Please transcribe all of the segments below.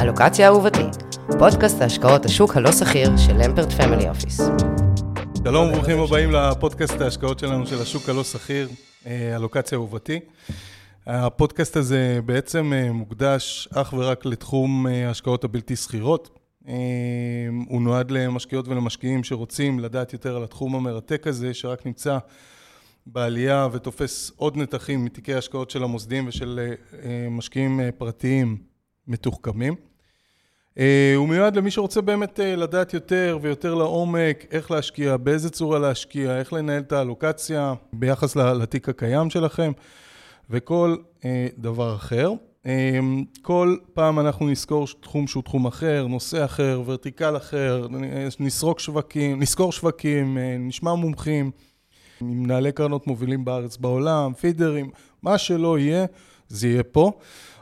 אלוקציה אהובתי, פודקאסט ההשקעות השוק הלא סחיר של למפרט family office. שלום וברוכים הבאים לפודקאסט ההשקעות שלנו של השוק הלא סחיר, אה, אלוקציה אהובתי. הפודקאסט הזה בעצם אה, מוקדש אך ורק לתחום אה, ההשקעות הבלתי סחירות. הוא נועד למשקיעות ולמשקיעים שרוצים לדעת יותר על התחום המרתק הזה, שרק נמצא בעלייה ותופס עוד נתחים מתיקי ההשקעות של המוסדיים ושל משקיעים פרטיים מתוחכמים. הוא מיועד למי שרוצה באמת לדעת יותר ויותר לעומק איך להשקיע, באיזה צורה להשקיע, איך לנהל את האלוקציה ביחס לתיק הקיים שלכם וכל דבר אחר. כל פעם אנחנו נזכור תחום שהוא תחום אחר, נושא אחר, ורטיקל אחר, נסרוק שווקים, נסקור שווקים, נשמע מומחים, מנהלי קרנות מובילים בארץ, בעולם, פידרים, מה שלא יהיה, זה יהיה פה.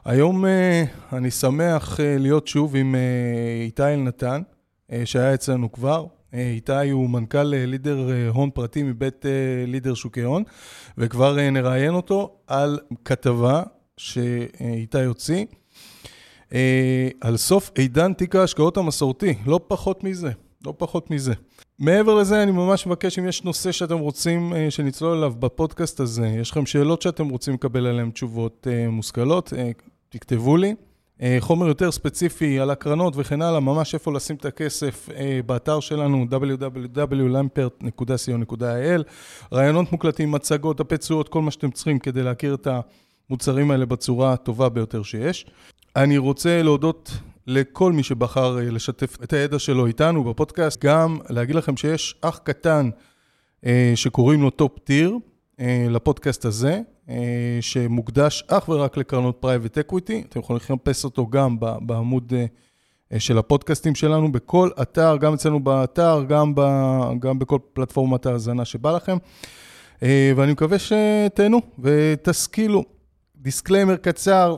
היום אני שמח להיות שוב עם איתי אלנתן, שהיה אצלנו כבר. איתי הוא מנכ"ל לידר הון פרטי מבית לידר שוקי הון, וכבר נראיין אותו על כתבה שאיתי הוציא, על סוף עידן תיק ההשקעות המסורתי, לא פחות מזה, לא פחות מזה. מעבר לזה, אני ממש מבקש, אם יש נושא שאתם רוצים שנצלול אליו בפודקאסט הזה, יש לכם שאלות שאתם רוצים לקבל עליהן תשובות מושכלות, תכתבו לי. חומר יותר ספציפי על הקרנות וכן הלאה, ממש איפה לשים את הכסף באתר שלנו www.lampert.co.il רעיונות מוקלטים, מצגות, תשואות, כל מה שאתם צריכים כדי להכיר את המוצרים האלה בצורה הטובה ביותר שיש. אני רוצה להודות לכל מי שבחר לשתף את הידע שלו איתנו בפודקאסט, גם להגיד לכם שיש אח קטן שקוראים לו Top Tier לפודקאסט הזה. שמוקדש אך ורק לקרנות private equity, אתם יכולים לחפש אותו גם בעמוד של הפודקאסטים שלנו, בכל אתר, גם אצלנו באתר, גם, ב, גם בכל פלטפורמת ההאזנה שבא לכם. ואני מקווה שתהנו ותשכילו. disclaimer קצר,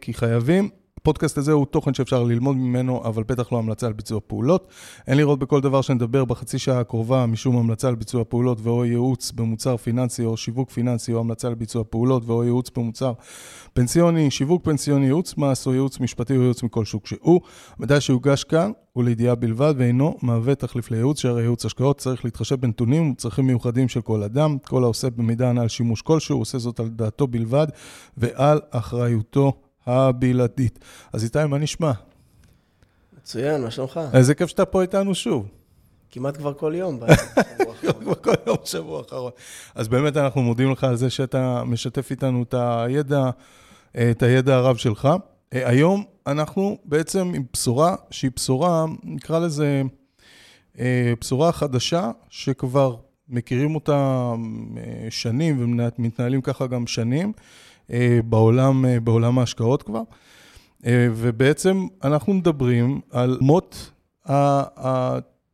כי חייבים. הפודקאסט הזה הוא תוכן שאפשר ללמוד ממנו, אבל בטח לא המלצה על ביצוע פעולות. אין לראות בכל דבר שנדבר בחצי שעה הקרובה משום המלצה על ביצוע פעולות ואו ייעוץ במוצר פיננסי או שיווק פיננסי או המלצה על ביצוע פעולות ואו ייעוץ במוצר פנסיוני, שיווק פנסיוני, ייעוץ מס או ייעוץ משפטי או ייעוץ מכל שוק שהוא. המידע שיוגש כאן הוא לידיעה בלבד ואינו מהווה תחליף לייעוץ, שהרי ייעוץ השקעות צריך להתחשב בנתונים וצרכים מיוחדים של כל אדם. כל העושה במידע הנ"ל שימוש כלשהו, עושה זאת על דעתו בלבד ועל אחריותו הבלעדית. אז איתי, מה נשמע? מצוין, מה שלומך? איזה כיף שאתה פה איתנו שוב. כמעט כבר כל יום כבר כל יום בשבוע האחרון. אז באמת אנחנו מודים לך על זה שאתה משתף איתנו את הידע, את הידע הרב שלך. היום אנחנו בעצם עם בשורה שהיא בשורה, נקרא לזה בשורה חדשה, שכבר מכירים אותה שנים ומתנהלים ככה גם שנים. בעולם, בעולם ההשקעות כבר, ובעצם אנחנו מדברים על מות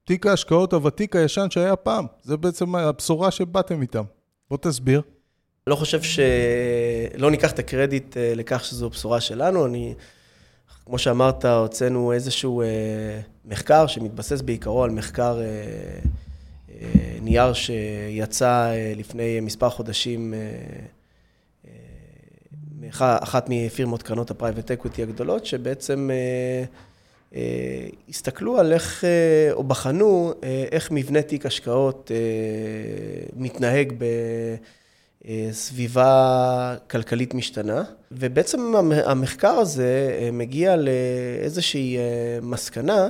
תיק ההשקעות הוותיק הישן שהיה פעם, זה בעצם הבשורה שבאתם איתם. בוא תסביר. לא חושב שלא ניקח את הקרדיט לכך שזו בשורה שלנו, אני, כמו שאמרת, הוצאנו איזשהו מחקר שמתבסס בעיקרו על מחקר נייר שיצא לפני מספר חודשים אחת מפירמות קרנות ה private equity הגדולות, שבעצם הסתכלו על איך, או בחנו איך מבנה תיק השקעות מתנהג בסביבה כלכלית משתנה. ובעצם המחקר הזה מגיע לאיזושהי מסקנה,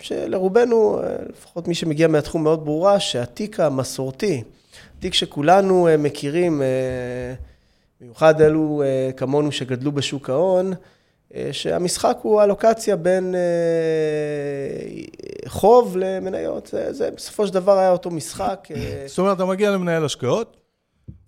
שלרובנו, לפחות מי שמגיע מהתחום מאוד ברורה, שהתיק המסורתי, תיק שכולנו מכירים, במיוחד אלו כמונו שגדלו בשוק ההון, שהמשחק הוא הלוקציה בין חוב למניות, זה, זה בסופו של דבר היה אותו משחק. זאת אומרת, אתה מגיע למנהל השקעות,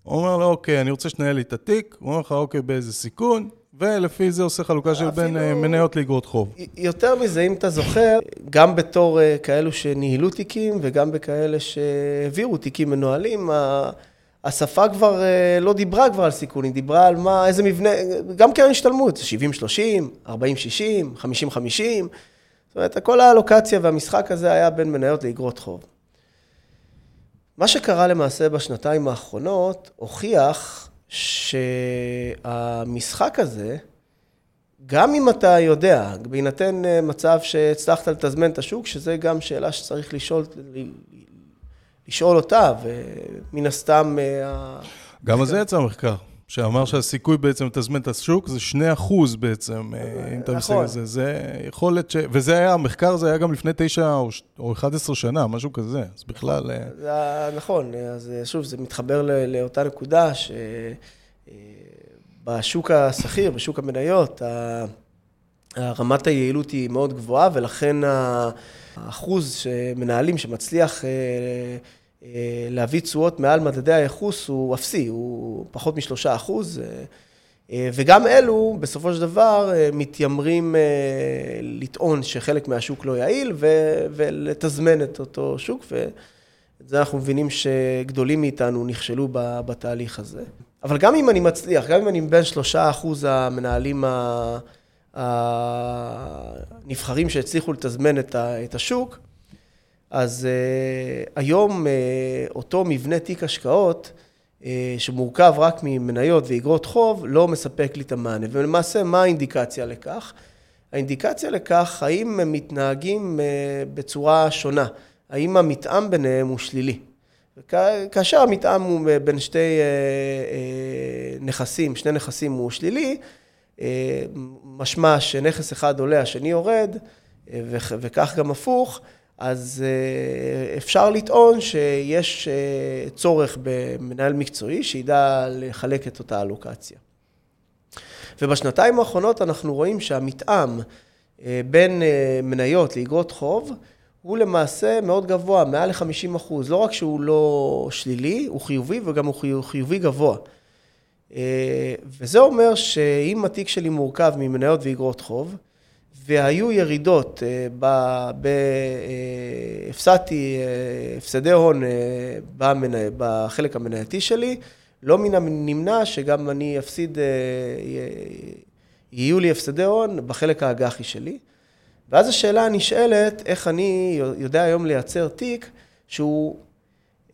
הוא אומר לו, אוקיי, אני רוצה שתנהל לי את התיק, הוא אומר לך, אוקיי, באיזה סיכון, ולפי זה עושה חלוקה של בין מניות לאגרות חוב. יותר מזה, אם אתה זוכר, גם בתור כאלו שניהלו תיקים, וגם בכאלה שהעבירו תיקים מנוהלים, השפה כבר לא דיברה כבר על סיכון, היא דיברה על מה, איזה מבנה, גם קרן השתלמות, 70-30, 40-60, 50-50. זאת אומרת, כל האלוקציה והמשחק הזה היה בין מניות לאגרות חוב. מה שקרה למעשה בשנתיים האחרונות, הוכיח שהמשחק הזה, גם אם אתה יודע, בהינתן אה, מצב שהצלחת לתזמן את השוק, שזה גם שאלה שצריך לשאול, לשאול אותה, ומן הסתם... אה, גם על זה יצא מחקר. שאמר שהסיכוי בעצם לתזמן את השוק זה 2 אחוז בעצם, אה, אם אתה מסתכל על זה. זה יכולת ש... וזה היה, המחקר הזה היה גם לפני 9 או 11 שנה, משהו כזה, אז בכלל... אה, נכון, אז שוב, זה מתחבר לאותה נקודה שבשוק השכיר, בשוק המניות, רמת היעילות היא מאוד גבוהה, ולכן האחוז שמנהלים שמצליח אה, להביא תשואות מעל מדדי הייחוס הוא אפסי, הוא פחות משלושה אחוז. אה, אה, וגם אלו, בסופו של דבר, מתיימרים לטעון שחלק מהשוק לא יעיל ולתזמן את אותו שוק, ואת זה אנחנו מבינים שגדולים מאיתנו נכשלו בתהליך הזה. אבל גם אם אני מצליח, גם אם אני בין שלושה אחוז המנהלים הנבחרים שהצליחו לתזמן את השוק, אז uh, היום uh, אותו מבנה תיק השקעות, uh, שמורכב רק ממניות ואגרות חוב, לא מספק לי את המענה. ולמעשה, מה האינדיקציה לכך? האינדיקציה לכך, האם הם מתנהגים בצורה שונה, האם המתאם ביניהם הוא שלילי. כאשר המתאם הוא בין שתי נכסים, שני נכסים הוא שלילי, משמע שנכס אחד עולה, השני יורד, וכך גם הפוך. אז אה, אפשר לטעון שיש אה, צורך במנהל מקצועי שידע לחלק את אותה אלוקציה. ובשנתיים האחרונות אנחנו רואים שהמתאם אה, בין מניות לאגרות חוב הוא למעשה מאוד גבוה, מעל ל-50 אחוז. לא רק שהוא לא שלילי, הוא חיובי וגם הוא חיובי גבוה. וזה אומר שאם התיק שלי מורכב ממניות ואגרות חוב, והיו ירידות, אה, אה, הפסדתי אה, הפסדי הון בחלק המנייתי שלי, לא מן הנמנע שגם אני אפסיד, יהיו לי הפסדי הון בחלק האג"חי שלי. ואז השאלה הנשאלת, איך אני יודע היום לייצר תיק שהוא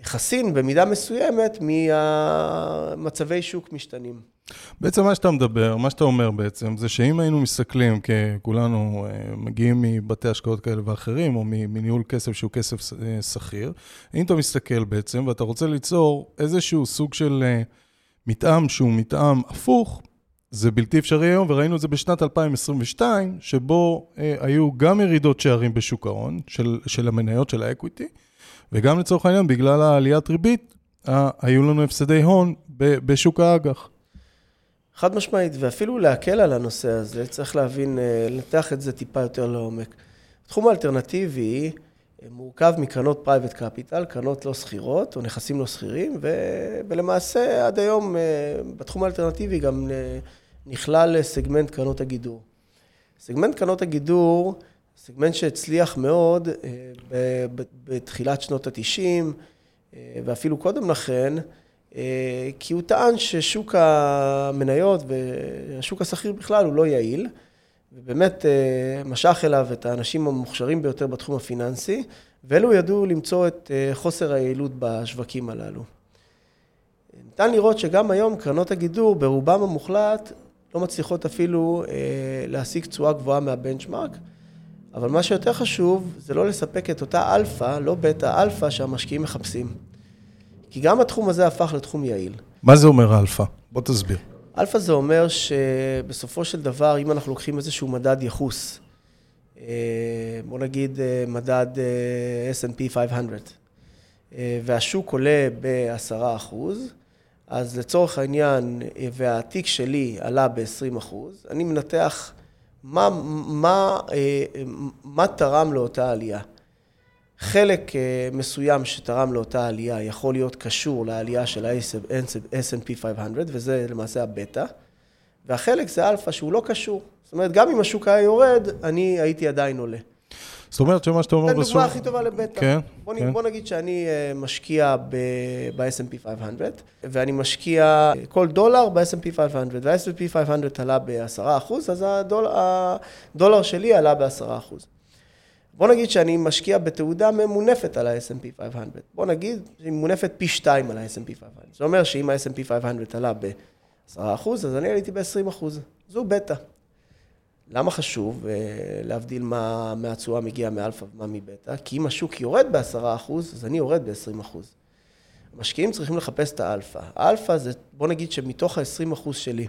חסין במידה מסוימת ממצבי שוק משתנים. בעצם מה שאתה מדבר, מה שאתה אומר בעצם, זה שאם היינו מסתכלים, כולנו אה, מגיעים מבתי השקעות כאלה ואחרים, או מניהול כסף שהוא כסף אה, שכיר, אם אתה מסתכל בעצם, ואתה רוצה ליצור איזשהו סוג של אה, מתאם שהוא מתאם הפוך, זה בלתי אפשרי היום, וראינו את זה בשנת 2022, שבו היו גם ירידות שערים בשוק ההון, של, של המניות של האקוויטי, וגם לצורך העניין, בגלל העליית ריבית, היו לנו הפסדי הון בשוק האג"ח. חד משמעית, ואפילו להקל על הנושא הזה, צריך להבין, אה, לנתח את זה טיפה יותר לעומק. התחום האלטרנטיבי אה, מורכב מקרנות private capital, קרנות לא סחירות או נכסים לא סחירים. ולמעשה עד היום אה, בתחום האלטרנטיבי גם נכלל סגמנט קרנות הגידור. סגמנט קרנות הגידור, סגמנט שהצליח מאוד בתחילת שנות ה-90, ואפילו קודם לכן, אה, כי הוא טען ששוק המניות והשוק השכיר בכלל הוא לא יעיל, ובאמת אה, משך אליו את האנשים המוכשרים ביותר בתחום הפיננסי, ואלו ידעו למצוא את אה, חוסר היעילות בשווקים הללו. ניתן לראות שגם היום קרנות הגידור ברובם המוחלט לא מצליחות אפילו להשיג תשואה גבוהה מה benchmark, אבל מה שיותר חשוב זה לא לספק את אותה אלפא, לא בטא אלפא שהמשקיעים מחפשים. כי גם התחום הזה הפך לתחום יעיל. מה זה אומר אלפא? בוא תסביר. אלפא זה אומר שבסופו של דבר, אם אנחנו לוקחים איזשהו מדד יחוס, אה, בוא נגיד אה, מדד אה, S&P 500, והשוק עולה ב-10 אחוז, אז לצורך העניין, והתיק שלי עלה ב-20 אחוז, אני מנתח מה, מה, מה תרם לאותה עלייה. חלק אה, מסוים שתרם לאותה עלייה יכול להיות קשור לעלייה של ה-S&P 500, וזה למעשה הבטא, והחלק זה אלפא שהוא לא קשור. זאת אומרת, גם אם השוק היה יורד, אני הייתי עדיין עולה. זאת אומרת שמה שאתה אומר בסוף... זו דוגמה הכי טובה לבטא. כן, בוא, כן. בוא נגיד שאני אה, משקיע ב-S&P 500, ואני משקיע כל דולר ב-S&P 500, וה-S&P 500 עלה ב-10%, אז הדולר, הדולר שלי עלה ב-10%. בוא נגיד שאני משקיע בתעודה ממונפת על ה-S&P 500. בוא נגיד שהיא ממונפת פי שתיים על ה-S&P 500. זה אומר שאם ה-S&P 500 עלה ב-10%, אז אני עליתי ב-20%. זו בטא. למה חשוב להבדיל מה מהתשואה מגיעה מאלפא ומה מבטא? כי אם השוק יורד ב-10%, אז אני יורד ב-20%. המשקיעים צריכים לחפש את האלפא. האלפא זה, בוא נגיד שמתוך ה-20% שלי,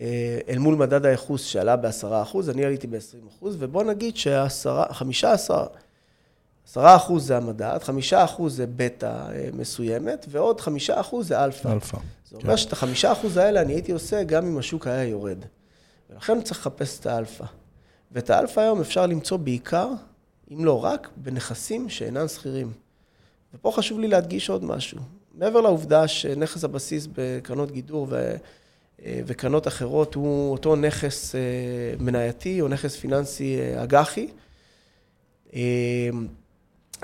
אה, אל מול מדד הייחוס שעלה ב-10%, אני עליתי ב-20%, ובוא נגיד שה-15%, 10% זה המדד, 5% זה בטא אה, מסוימת, ועוד 5% זה אלפא. אלפא. זה אומר כן. שאת ה-5% האלה אני הייתי עושה גם אם השוק היה יורד. ולכן צריך לחפש את האלפא. ואת האלפא היום אפשר למצוא בעיקר, אם לא רק, בנכסים שאינם סחירים. ופה חשוב לי להדגיש עוד משהו. מעבר לעובדה שנכס הבסיס בקרנות גידור ו... אה, וקרנות אחרות הוא אותו נכס אה, מנייתי או נכס פיננסי אה, אג"חי,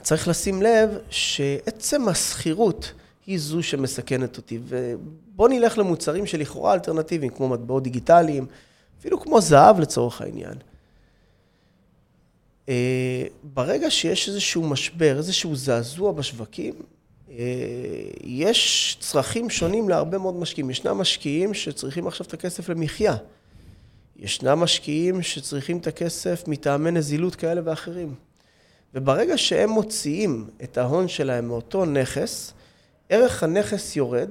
צריך לשים לב שעצם הסחירות היא זו שמסכנת אותי. ובואו נלך למוצרים שלכאורה אלטרנטיביים, כמו מטבעות דיגיטליים, אפילו כמו זהב לצורך העניין. ברגע שיש איזשהו משבר, איזשהו זעזוע בשווקים, יש צרכים שונים להרבה מאוד משקיעים. ישנם משקיעים שצריכים עכשיו את הכסף למחיה. ישנם משקיעים שצריכים את הכסף מטעמי נזילות כאלה ואחרים. וברגע שהם מוציאים את ההון שלהם מאותו נכס, ערך הנכס יורד,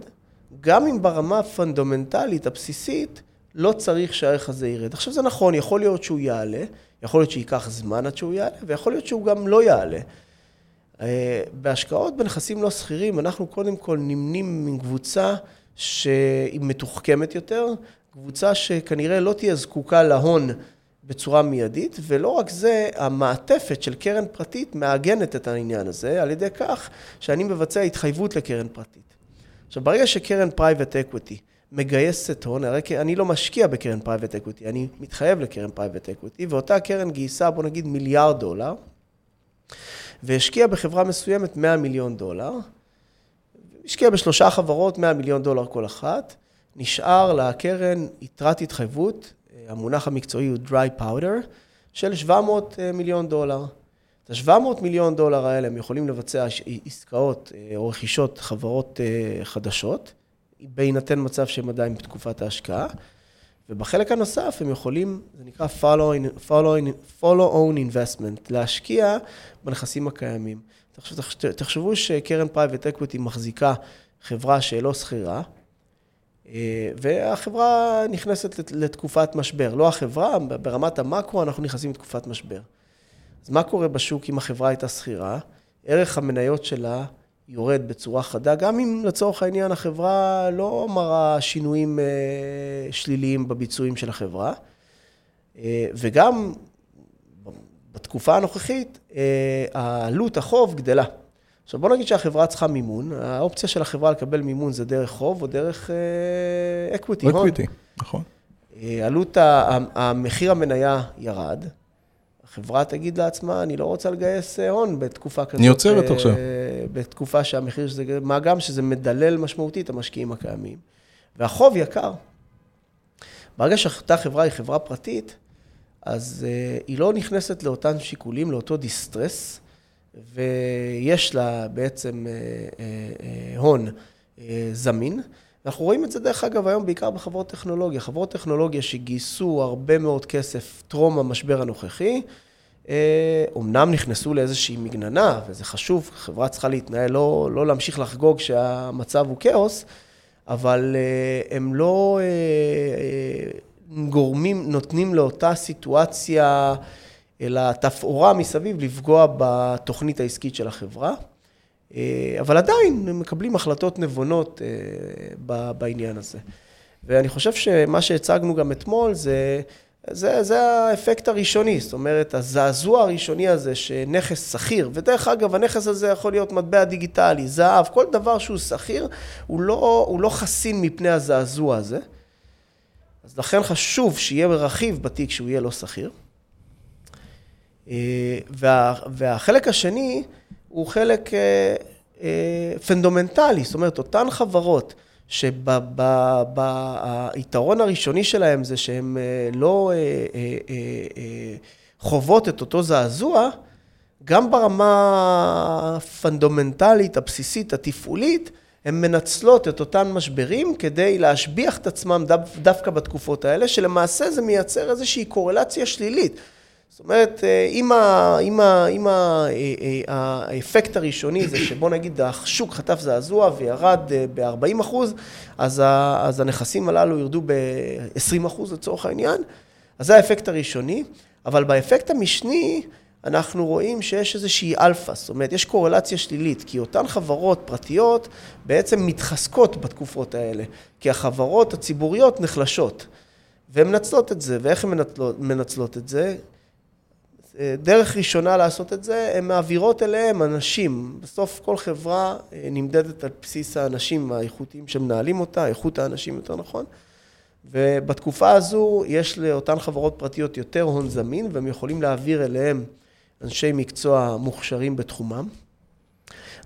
גם אם ברמה הפונדומנטלית, הבסיסית, לא צריך שהערך הזה ירד. עכשיו זה נכון, יכול להיות שהוא יעלה, יכול להיות שייקח זמן עד שהוא יעלה, ויכול להיות שהוא גם לא יעלה. אה, בהשקעות בנכסים לא שכירים, אנחנו קודם כל נמנים עם קבוצה שהיא מתוחכמת יותר, קבוצה שכנראה לא תהיה זקוקה להון בצורה מיידית, ולא רק זה, המעטפת של קרן פרטית מעגנת את העניין הזה על ידי כך שאני מבצע התחייבות לקרן פרטית. עכשיו, ברגע שקרן private equity מגייסת הון, הרי אני לא משקיע בקרן private equity, אני מתחייב לקרן private equity, ואותה קרן גייסה, בוא נגיד, מיליארד דולר, והשקיע בחברה מסוימת 100 מיליון דולר, השקיע בשלושה חברות 100 מיליון דולר כל אחת, נשאר לקרן יתרת התחייבות, המונח המקצועי הוא dry powder, של 700 מיליון דולר. את ה-700 מיליון דולר האלה הם יכולים לבצע עסקאות או רכישות חברות חדשות, בהינתן מצב שהם עדיין בתקופת ההשקעה. ובחלק הנוסף הם יכולים, זה נקרא follow, follow, follow-on investment, להשקיע בנכסים הקיימים. תחשבו שקרן private equity מחזיקה חברה שלא סחירה, אה, והחברה נכנסת לתקופת משבר. לא החברה, ברמת המקרו אנחנו נכנסים לתקופת משבר. אז מה קורה בשוק אם החברה הייתה סחירה? ערך המניות שלה יורד בצורה חדה, גם אם לצורך העניין החברה לא מראה שינויים אה, שליליים בביצועים של החברה, אה, וגם בתקופה הנוכחית אה, העלות החוב גדלה. עכשיו בוא נגיד שהחברה צריכה מימון, האופציה של החברה לקבל מימון זה דרך חוב או דרך equity, equity, נכון. עלות, המחיר המניה ירד, החברה תגיד לעצמה, אני לא רוצה לגייס אה, הון בתקופה כזאת. אני עוצרת עכשיו. בתקופה שהמחיר שזה, מה גם שזה מדלל משמעותית את המשקיעים הקיימים. והחוב יקר. ברגע שאותה חברה היא חברה פרטית, אז uh, היא לא נכנסת לאותם שיקולים, לאותו דיסטרס, ויש לה בעצם הון זמין. אנחנו רואים את זה דרך אגב היום בעיקר בחברות טכנולוגיה. חברות טכנולוגיה שגייסו הרבה מאוד כסף טרום המשבר הנוכחי, אומנם אה, נכנסו לאיזושהי מגננה, וזה חשוב, חברה צריכה להתנהל, לא, לא להמשיך לחגוג שהמצב הוא כאוס, אבל אה, הם לא אה, גורמים, נותנים לאותה סיטואציה, אלא תפאורה מסביב לפגוע בתוכנית העסקית של החברה. אה, אבל עדיין מקבלים החלטות נבונות אה, בעניין הזה. ואני חושב שמה שהצגנו גם אתמול זה, זה, זה האפקט הראשוני, זאת אומרת, הזעזוע הראשוני הזה שנכס שכיר, ודרך אגב, הנכס הזה יכול להיות מטבע דיגיטלי, זהב, כל דבר שהוא שכיר, הוא לא, הוא לא חסין מפני הזעזוע הזה. אז לכן חשוב שיהיה רכיב בתיק שהוא יהיה לא שכיר. אה, וה, והחלק השני, הוא חלק אה, אה, פונדומנטלי, זאת אומרת, אותן חברות שהיתרון הראשוני שלהם זה שהן אה, לא חוות את אותו זעזוע, גם ברמה הפונדומנטלית, הבסיסית, התפעולית, הן מנצלות את אותן משברים כדי להשביח את עצמם דו, דווקא בתקופות האלה, שלמעשה זה מייצר איזושהי קורלציה שלילית. זאת אומרת, אם, ה, אם, ה, אם ה, אה, אה, האפקט הראשוני זה שבוא נגיד השוק חטף זעזוע וירד ב-40 אחוז, אז, אז הנכסים הללו ירדו ב-20 אחוז לצורך העניין, אז זה האפקט הראשוני, אבל באפקט המשני, אנחנו רואים שיש איזושהי אלפא, זאת אומרת, יש קורלציה שלילית, כי אותן חברות פרטיות בעצם מתחזקות בתקופות האלה, כי החברות הציבוריות נחלשות, והן מנצלות את זה, ואיך הן מנצלות, מנצלות את זה? דרך ראשונה לעשות את זה, הן מעבירות אליהם אנשים. בסוף כל חברה אה, נמדדת על בסיס האנשים האיכותיים שמנהלים אותה, איכות האנשים יותר נכון. ובתקופה הזו יש לאותן חברות פרטיות יותר הון זמין, והם יכולים להעביר אליהם אנשי מקצוע מוכשרים בתחומם.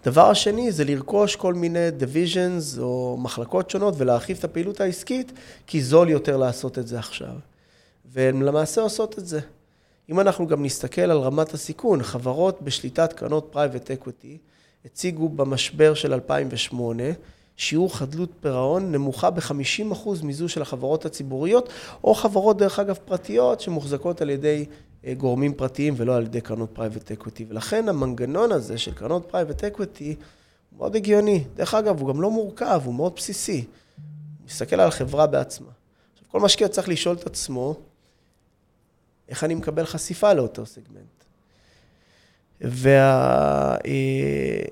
דבר השני זה לרכוש כל מיני divisions או מחלקות שונות ולהרחיב את הפעילות העסקית, כי זול יותר לעשות את זה עכשיו. והן למעשה עושות את זה. אם אנחנו גם נסתכל על רמת הסיכון, חברות בשליטת קרנות private equity הציגו במשבר של 2008 שיעור חדלות פירעון נמוכה ב-50% מזו של החברות הציבוריות, או חברות, דרך אגב, פרטיות שמוחזקות על ידי אה, גורמים פרטיים ולא על ידי קרנות private equity. ולכן המנגנון הזה של קרנות private equity הוא מאוד הגיוני. דרך אגב, הוא גם לא מורכב, הוא מאוד בסיסי. מסתכל על החברה בעצמה. עכשיו, כל משקיע צריך לשאול את עצמו, איך אני מקבל חשיפה לאותו סגמנט? וה... אה,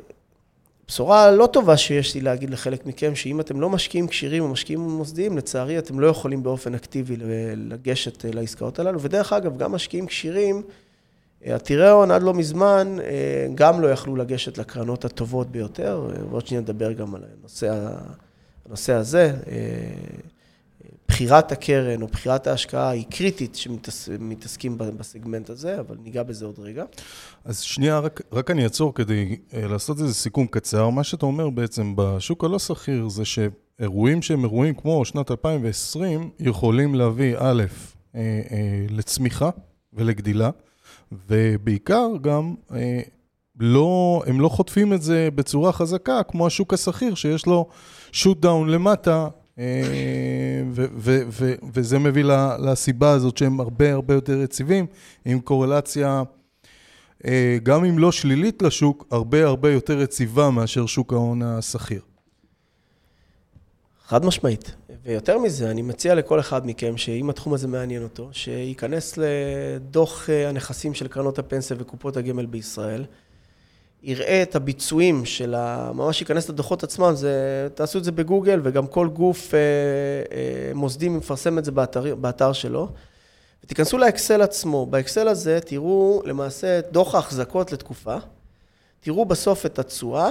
הלא טובה שיש לי להגיד לחלק מכם, שאם אתם לא משקיעים כשירים או משקיעים מוסדיים, לצערי אתם לא יכולים באופן אקטיבי לגשת אה, לעסקאות הללו. ודרך אגב, גם משקיעים כשירים, אה, עתירי הון עד לא מזמן, אה, גם לא יכלו לגשת לקרנות הטובות ביותר, ועוד שניה נדבר גם על הנושא, הנושא הזה. בחירת הקרן או בחירת ההשקעה היא קריטית שמתעסקים בסגמנט הזה, אבל ניגע בזה עוד רגע. אז שנייה, רק, רק אני אעצור כדי אה, לעשות איזה סיכום קצר. מה שאתה אומר בעצם בשוק הלא שכיר זה שאירועים שהם אירועים כמו שנת 2020 יכולים להביא א', אה, אה, לצמיחה ולגדילה, ובעיקר גם לא, הם לא חוטפים את זה בצורה חזקה כמו השוק השכיר שיש לו שוט דאון למטה אה, וזה מביא לסיבה הזאת שהם הרבה הרבה יותר יציבים, עם קורלציה, אה, גם אם לא שלילית לשוק, הרבה הרבה יותר יציבה מאשר שוק ההון השכיר. חד משמעית. ויותר מזה, אני מציע לכל אחד מכם, שאם התחום הזה מעניין אותו, שייכנס לדוח אה, הנכסים של קרנות הפנסיה וקופות הגמל בישראל. יראה את הביצועים של ה... ממש ייכנס לדוחות עצמם, זה, תעשו את זה בגוגל, וגם כל גוף אה, אה, מוסדי מפרסם את זה באתר, באתר שלו. ותיכנסו לאקסל עצמו. באקסל הזה תראו למעשה את דוח ההחזקות לתקופה, תראו בסוף את התשואה,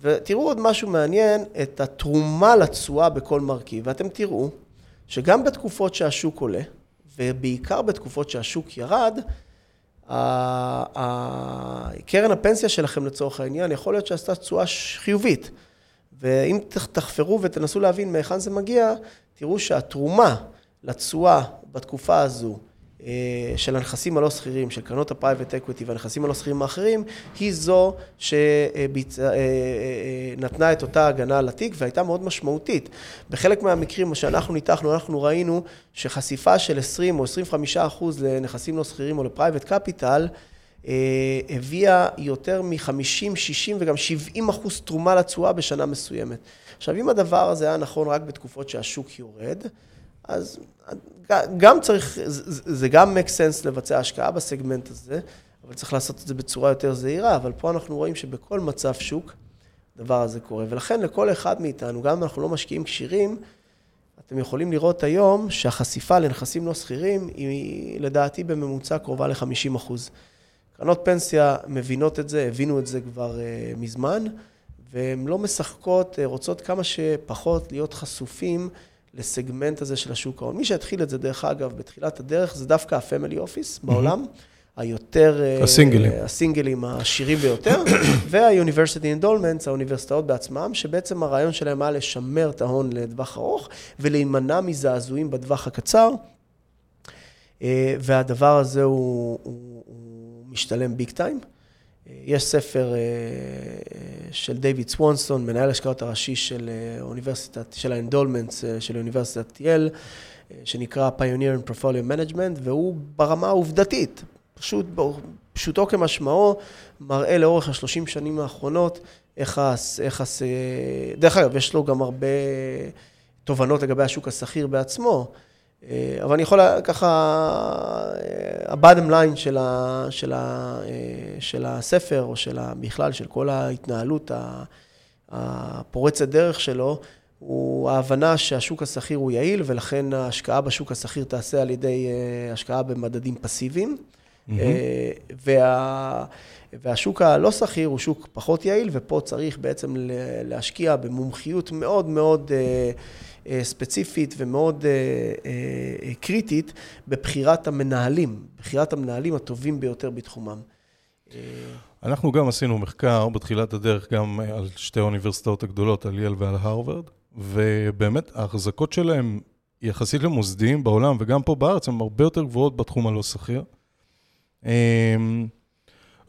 ותראו עוד משהו מעניין, את התרומה לתשואה בכל מרכיב. ואתם תראו שגם בתקופות שהשוק עולה, ובעיקר בתקופות שהשוק ירד, קרן הפנסיה שלכם לצורך העניין, יכול להיות שעשתה תשואה חיובית. ואם תחפרו ותנסו להבין מהיכן זה מגיע, תראו שהתרומה לתשואה בתקופה הזו של הנכסים הלא סחירים, של קרנות ה private equity והנכסים הלא סחירים האחרים, היא זו שנתנה אה, אה, את אותה הגנה לתיק והייתה מאוד משמעותית. בחלק מהמקרים שאנחנו ניתחנו, אנחנו ראינו שחשיפה של 20 או 25 אחוז לנכסים לא שכירים או לפרייבט קפיטל, הביאה יותר מ-50, 60 וגם 70 אחוז תרומה לתשואה בשנה מסוימת. עכשיו, אם הדבר הזה היה נכון רק בתקופות שהשוק יורד, אז גם צריך, זה גם make sense לבצע השקעה בסגמנט הזה, אבל צריך לעשות את זה בצורה יותר זהירה, אבל פה אנחנו רואים שבכל מצב שוק, הדבר הזה קורה. ולכן לכל אחד מאיתנו, גם אם אנחנו לא משקיעים כשירים, אתם יכולים לראות היום שהחשיפה לנכסים לא שכירים היא לדעתי בממוצע קרובה ל-50 אחוז. קרנות פנסיה מבינות את זה, הבינו את זה כבר uh, מזמן, והן לא משחקות, uh, רוצות כמה שפחות להיות חשופים לסגמנט הזה של השוק ההון. מי שהתחיל את זה, דרך אגב, בתחילת הדרך, זה דווקא ה-Family Office בעולם. היותר... אה, הסינגלים. הסינגלים העשירים ביותר, וה-University Endowments, האוניברסיטאות בעצמם, שבעצם הרעיון שלהם היה לשמר את ההון לטווח ארוך ולהימנע מזעזועים בטווח הקצר. אה, והדבר הזה הוא, הוא, הוא משתלם ביג טיים. יש ספר של דיוויד סוונסון, מנהל השקעות הראשי של אוניברסיטת, של האנדולמנטס של אוניברסיטת יל, שנקרא Pioneer in Portfolio Management, והוא ברמה העובדתית, פשוט, פשוטו כמשמעו, מראה לאורך השלושים שנים האחרונות איך, איך, דרך אגב, יש לו גם הרבה תובנות לגבי השוק השכיר בעצמו, אה, אבל אני יכול ככה, ה-bottom line של, ה, של, ה, אה, של הספר, או של ה, בכלל, של כל ההתנהלות הפורצת דרך שלו, הוא ההבנה שהשוק השכיר הוא יעיל, ולכן ההשקעה בשוק השכיר תעשה על ידי אה, השקעה במדדים פסיביים. Mm-hmm. וה... והשוק הלא שכיר הוא שוק פחות יעיל, ופה צריך בעצם להשקיע במומחיות מאוד מאוד ספציפית ומאוד קריטית בבחירת המנהלים, בחירת המנהלים הטובים ביותר בתחומם. אנחנו גם עשינו מחקר בתחילת הדרך גם על שתי האוניברסיטאות הגדולות, על יל ועל הרווארד, ובאמת ההחזקות שלהם יחסית למוסדיים בעולם וגם פה בארץ, הן הרבה יותר גבוהות בתחום הלא סחיר.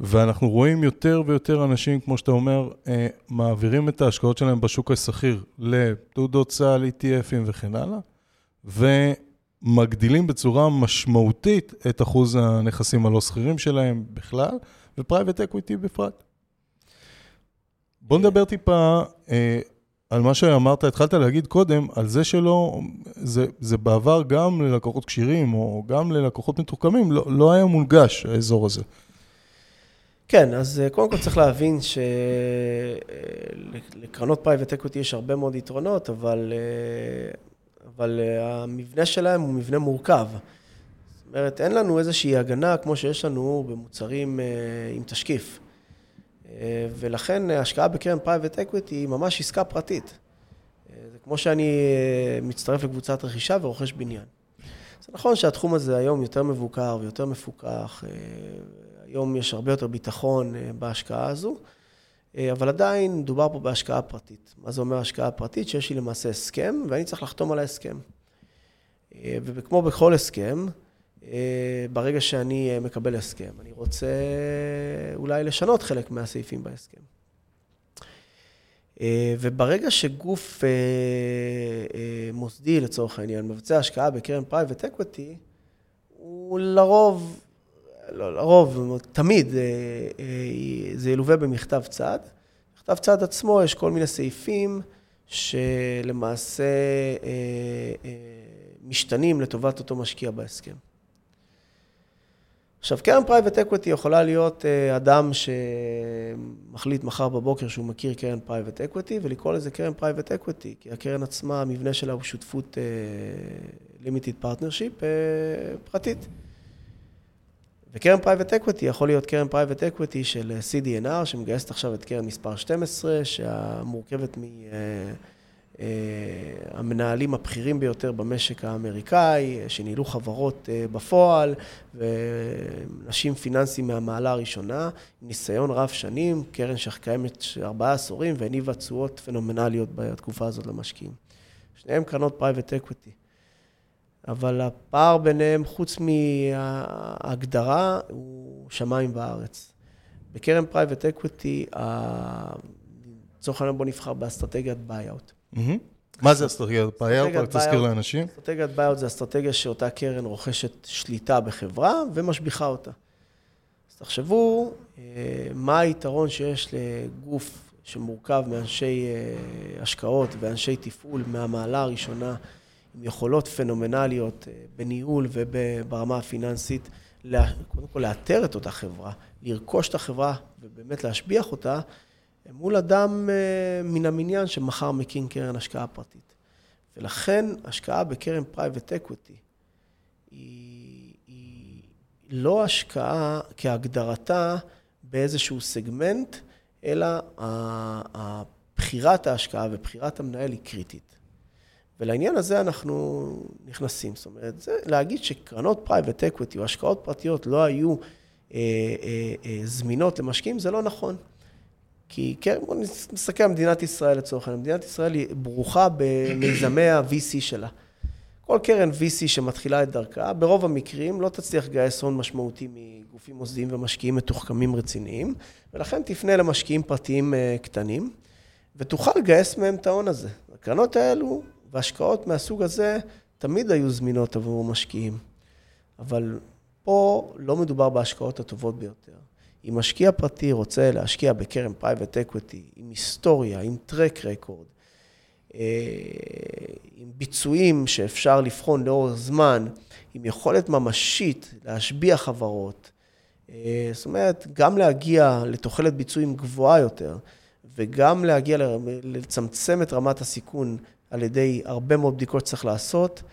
ואנחנו רואים יותר ויותר אנשים, כמו שאתה אומר, אה, מעבירים את ההשקעות שלהם בשוק הסחיר לתעודות סל, ETF ים וכן הלאה, ומגדילים בצורה משמעותית את אחוז הנכסים הלא סחירים שלהם בכלל, ו private equity בפרט. בוא נדבר טיפה אה, על מה שאמרת, התחלת להגיד קודם, על זה שלא, זה, זה בעבר גם ללקוחות כשירים, או גם ללקוחות מתוחכמים, לא, לא היה מונגש האזור הזה. כן, אז אה, קודם כל צריך להבין שלקרנות private equity יש הרבה מאוד יתרונות, אבל, אה, אבל אה, המבנה שלהם הוא מבנה מורכב. זאת אומרת, אין לנו איזושהי הגנה כמו שיש לנו במוצרים עם תשקיף. ולכן השקעה בקרן private equity היא ממש עסקה פרטית. זה כמו שאני מצטרף לקבוצת רכישה ורוכש בניין. זה נכון שהתחום הזה היום יותר מבוקר ויותר מפוקח, היום יש הרבה יותר ביטחון אה, בהשקעה הזו, אה, אבל עדיין מדובר פה בהשקעה פרטית. מה זה אומר השקעה פרטית? שיש לי למעשה הסכם, ואני צריך לחתום על ההסכם. אה, וכמו בכל הסכם, ברגע שאני מקבל הסכם, אני רוצה אולי לשנות חלק מהסעיפים בהסכם. וברגע שגוף מוסדי, לצורך העניין, מבצע השקעה בקרן private equity, הוא לרוב לא, לרוב, תמיד, אה, אה, זה ילווה במכתב צד. במכתב צד עצמו יש כל מיני סעיפים שלמעשה אה, משתנים לטובת אותו משקיע בהסכם. עכשיו, קרן private equity יכולה להיות אדם שמחליט מחר בבוקר שהוא מכיר קרן private equity, ולקרוא לזה קרן private equity, כי הקרן עצמה, המבנה שלה הוא שותפות limited partnership פרטית. וקרן private equity יכול להיות קרן private equity של CD&R, שמגייסת עכשיו את קרן מספר 12, שמורכבת מהמנהלים אה, הבכירים ביותר במשק האמריקאי, שניהלו חברות אה, בפועל, ואנשים פיננסיים מהמעלה הראשונה, עם ניסיון רב שנים, קרן שקיימת ארבעה עשורים והניבה תשואות פנומנליות בתקופה הזאת למשקיעים. שניהם קרנות private equity. אבל הפער ביניהם, חוץ מההגדרה, הוא שמיים וארץ. בקרן private equity, לצורך העניין בוא נבחר באסטרטגיית buyout. מה זה אסטרטגיית buyout? רק תזכיר לאנשים. אסטרטגיית buyout זה אסטרטגיה שאותה קרן רוכשת שליטה בחברה ומשביחה אותה. אז תחשבו אה, מה היתרון שיש לגוף שמורכב מאנשי אה, השקעות ואנשי תפעול מהמעלה הראשונה. עם יכולות פנומנליות אה, בניהול וברמה הפיננסית, קודם כל לאתר את אותה חברה, לרכוש את החברה ובאמת להשביח אותה, מול אדם אה, מן המניין שמחר מקים קרן השקעה פרטית. ולכן השקעה בקרן private equity היא, היא לא השקעה כהגדרתה באיזשהו סגמנט, אלא בחירת ההשקעה ובחירת המנהל היא קריטית. ולעניין הזה אנחנו נכנסים. זאת אומרת, זה להגיד שקרנות private equity או השקעות פרטיות לא היו אה, אה, אה, זמינות למשקיעים, זה לא נכון. כי כן, בואו נסתכל על מדינת ישראל לצורך העניין. מדינת ישראל היא ברוכה במיזמי ה-VC שלה. כל קרן VC שמתחילה את דרכה, ברוב המקרים לא תצליח לגייס הון משמעותי גופים מוסדיים ומשקיעים מתוחכמים רציניים, ולכן תפנה למשקיעים פרטיים אה, קטנים, ותוכל לגייס מהם את ההון הזה. הקרנות האלו והשקעות מהסוג הזה תמיד היו זמינות עבור משקיעים, אבל פה לא מדובר בהשקעות הטובות ביותר. אם משקיע פרטי רוצה להשקיע בקרן private equity, עם היסטוריה, עם track record, אה, עם ביצועים שאפשר לבחון לאורך זמן, עם יכולת ממשית להשביח חברות, אה, זאת אומרת, גם להגיע לתוחלת ביצועים גבוהה יותר, וגם להגיע לצמצם את רמת הסיכון על ידי הרבה מאוד בדיקות שצריך לעשות,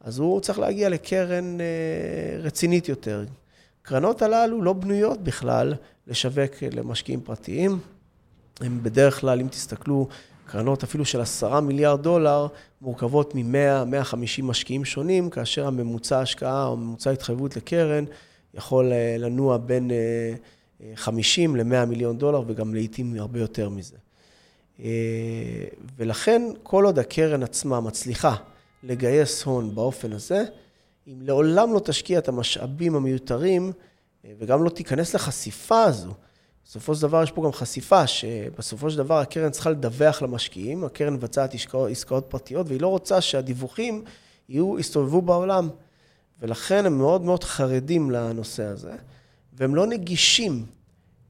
אז הוא צריך להגיע לקרן אה, רצינית יותר. קרנות הללו לא בנויות בכלל לשווק למשקיעים פרטיים. הם בדרך כלל, אם תסתכלו, קרנות אפילו של עשרה מיליארד דולר, מורכבות מ-100-150 משקיעים שונים, כאשר הממוצע השקעה או ממוצע התחייבות לקרן יכול אה, לנוע בין 50 ל-100 מיליון דולר, וגם לעיתים הרבה יותר מזה. אה, ולכן, כל עוד הקרן עצמה מצליחה לגייס הון באופן הזה, אם לעולם לא תשקיע את המשאבים המיותרים, אה, וגם לא תיכנס לחשיפה הזו, בסופו של דבר יש פה גם חשיפה, שבסופו של דבר הקרן צריכה לדווח למשקיעים, הקרן מבצעת עסקאות, עסקאות פרטיות, והיא לא רוצה שהדיווחים יהיו, יסתובבו בעולם. ולכן הם מאוד מאוד חרדים לנושא הזה, והם לא נגישים,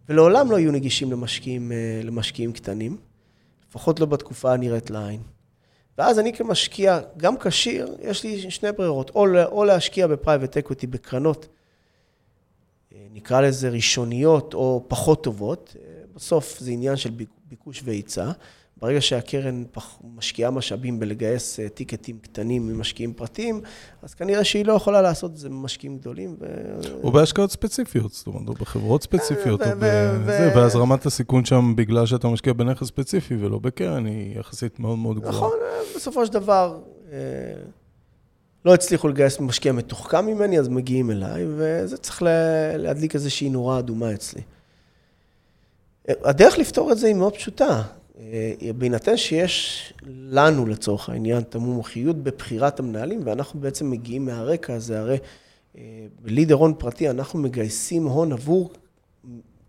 ולעולם לא יהיו נגישים למשקיעים, אה, למשקיעים קטנים, לפחות לא בתקופה הנראית לעין. ואז אני כמשקיע, גם כשיר, יש לי שני ברירות, או, או להשקיע ב private equity בקרנות, אה, נקרא לזה ראשוניות או פחות טובות, אה, בסוף זה עניין של ביקוש והיצע. ברגע שהקרן משקיעה משאבים בלגייס אה, טיקטים קטנים ממשקיעים פרטיים, אז כנראה שהיא לא יכולה לעשות את זה ממשקיעים גדולים. ו... או בהשקעות ספציפיות, זאת אומרת, או בחברות ספציפיות, או בזה, ואז רמת הסיכון שם, בגלל שאתה משקיע בנכס ספציפי ולא בקרן, היא יחסית מאוד מאוד גבוהה. נכון, אה, בסופו של דבר, אה, לא הצליחו לגייס משקיע מתוחכם ממני, אז מגיעים אליי, וזה צריך להדליק איזושהי נורה אדומה אצלי. הדרך לפתור את זה היא מאוד פשוטה. אה, בהינתן שיש לנו, לצורך העניין, את המומחיות בבחירת המנהלים, ואנחנו בעצם מגיעים מהרקע הזה, הרי אה, בלידר הון פרטי אנחנו מגייסים הון עבור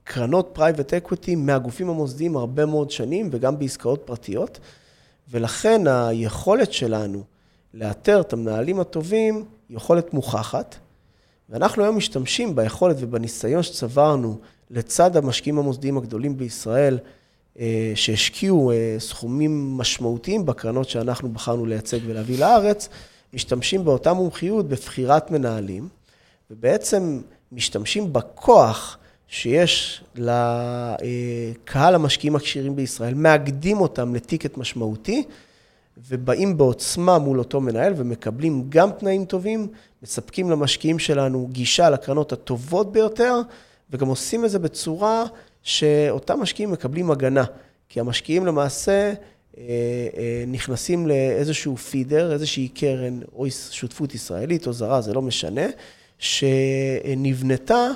קרנות private equity מהגופים המוסדיים הרבה מאוד שנים, וגם בעסקאות פרטיות, ולכן היכולת שלנו לאתר את המנהלים הטובים היא יכולת מוכחת, ואנחנו היום משתמשים ביכולת ובניסיון שצברנו לצד המשקיעים המוסדיים הגדולים בישראל, שהשקיעו אה, סכומים משמעותיים בקרנות שאנחנו בחרנו לייצג ולהביא לארץ, משתמשים באותה מומחיות בבחירת מנהלים, ובעצם משתמשים בכוח שיש לקהל המשקיעים הכשירים בישראל, מאגדים אותם לטיקט משמעותי, ובאים בעוצמה מול אותו מנהל ומקבלים גם תנאים טובים, מספקים למשקיעים שלנו גישה לקרנות הטובות ביותר, וגם עושים את זה בצורה שאותם משקיעים מקבלים הגנה, כי המשקיעים למעשה אה, אה, נכנסים לאיזשהו פידר, איזושהי קרן או שותפות ישראלית או זרה, זה לא משנה, שנבנתה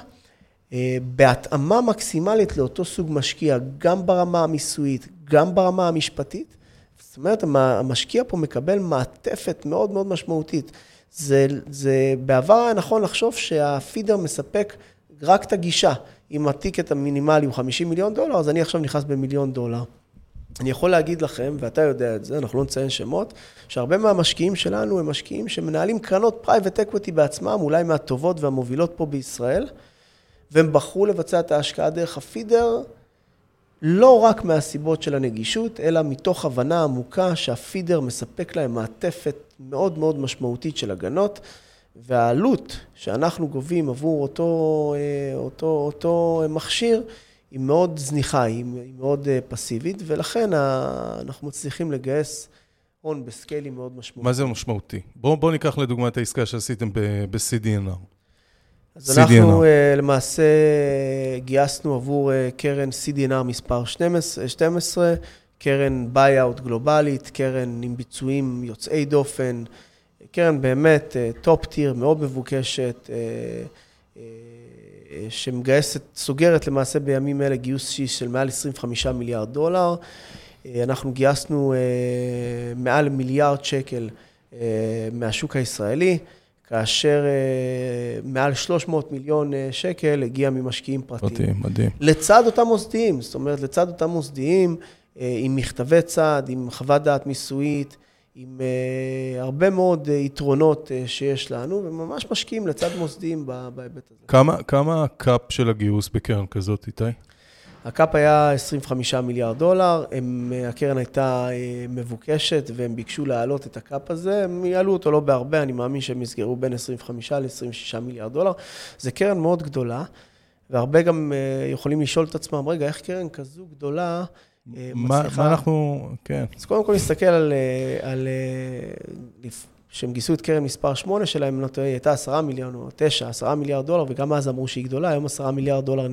אה, בהתאמה מקסימלית לאותו סוג משקיע, גם ברמה המיסויית, גם ברמה המשפטית. זאת אומרת, המשקיע פה מקבל מעטפת מאוד מאוד משמעותית. זה, זה בעבר היה נכון לחשוב שהפידר מספק רק את הגישה. אם הטיקט המינימלי הוא 50 מיליון דולר, אז אני עכשיו נכנס במיליון דולר. אני יכול להגיד לכם, ואתה יודע את זה, אנחנו לא נציין שמות, שהרבה מהמשקיעים שלנו הם משקיעים שמנהלים קרנות private equity בעצמם, אולי מהטובות והמובילות פה בישראל, והם בחרו לבצע את ההשקעה דרך ה feeder, לא רק מהסיבות של הנגישות, אלא מתוך הבנה עמוקה שה feeder מספק להם מעטפת מאוד מאוד משמעותית של הגנות. והעלות שאנחנו גובים עבור אותו, אה, אותו, אותו מכשיר היא מאוד זניחה, היא מאוד אה, פסיבית, ולכן אנחנו מצליחים לגייס הון בסקיילים מאוד משמעותיים. מה זה משמעותי? בואו בוא ניקח לדוגמה את העסקה שעשיתם ב-CD&R. אז CD&R. אנחנו אה, למעשה גייסנו עבור קרן CD&R מספר 12, 12 קרן buyout גלובלית, קרן עם ביצועים יוצאי דופן, קרן באמת top אה, tier, מאוד מבוקשת, אה, אה, שמגייסת, סוגרת למעשה בימים אלה גיוס של מעל 25 מיליארד דולר. אנחנו גייסנו מעל מיליארד שקל מהשוק הישראלי. כאשר מעל 300 מיליון שקל הגיע ממשקיעים פרטיים. מדהים, מדהים. לצד אותם מוסדיים, זאת אומרת, לצד אותם מוסדיים, עם מכתבי צד, עם חוות דעת מיסויית, עם הרבה מאוד אה, יתרונות אה, שיש לנו, וממש משקיעים לצד מוסדיים בהיבט הזה. כמה, כמה ה cap של הגיוס בקרן כזאת, איתי? ה cap היה 25 מיליארד דולר, הם, הקרן הייתה מבוקשת והם ביקשו להעלות את ה cap הזה, הם יעלו אותו לא בהרבה, אני מאמין שהם יסגרו בין 25 ל-26 מיליארד דולר. זו קרן מאוד גדולה, והרבה גם יכולים לשאול את עצמם, רגע, איך קרן כזו גדולה אה, מה, מה אנחנו, כן. אז קודם כל נסתכל על, אה, על אה, שהם גייסו את קרן מספר 8 שלהם, אם לא טועה, היא הייתה 10 מיליון או 9, 10 מיליארד דולר, וגם אז אמרו שהיא גדולה, היום 10 מיליארד דולר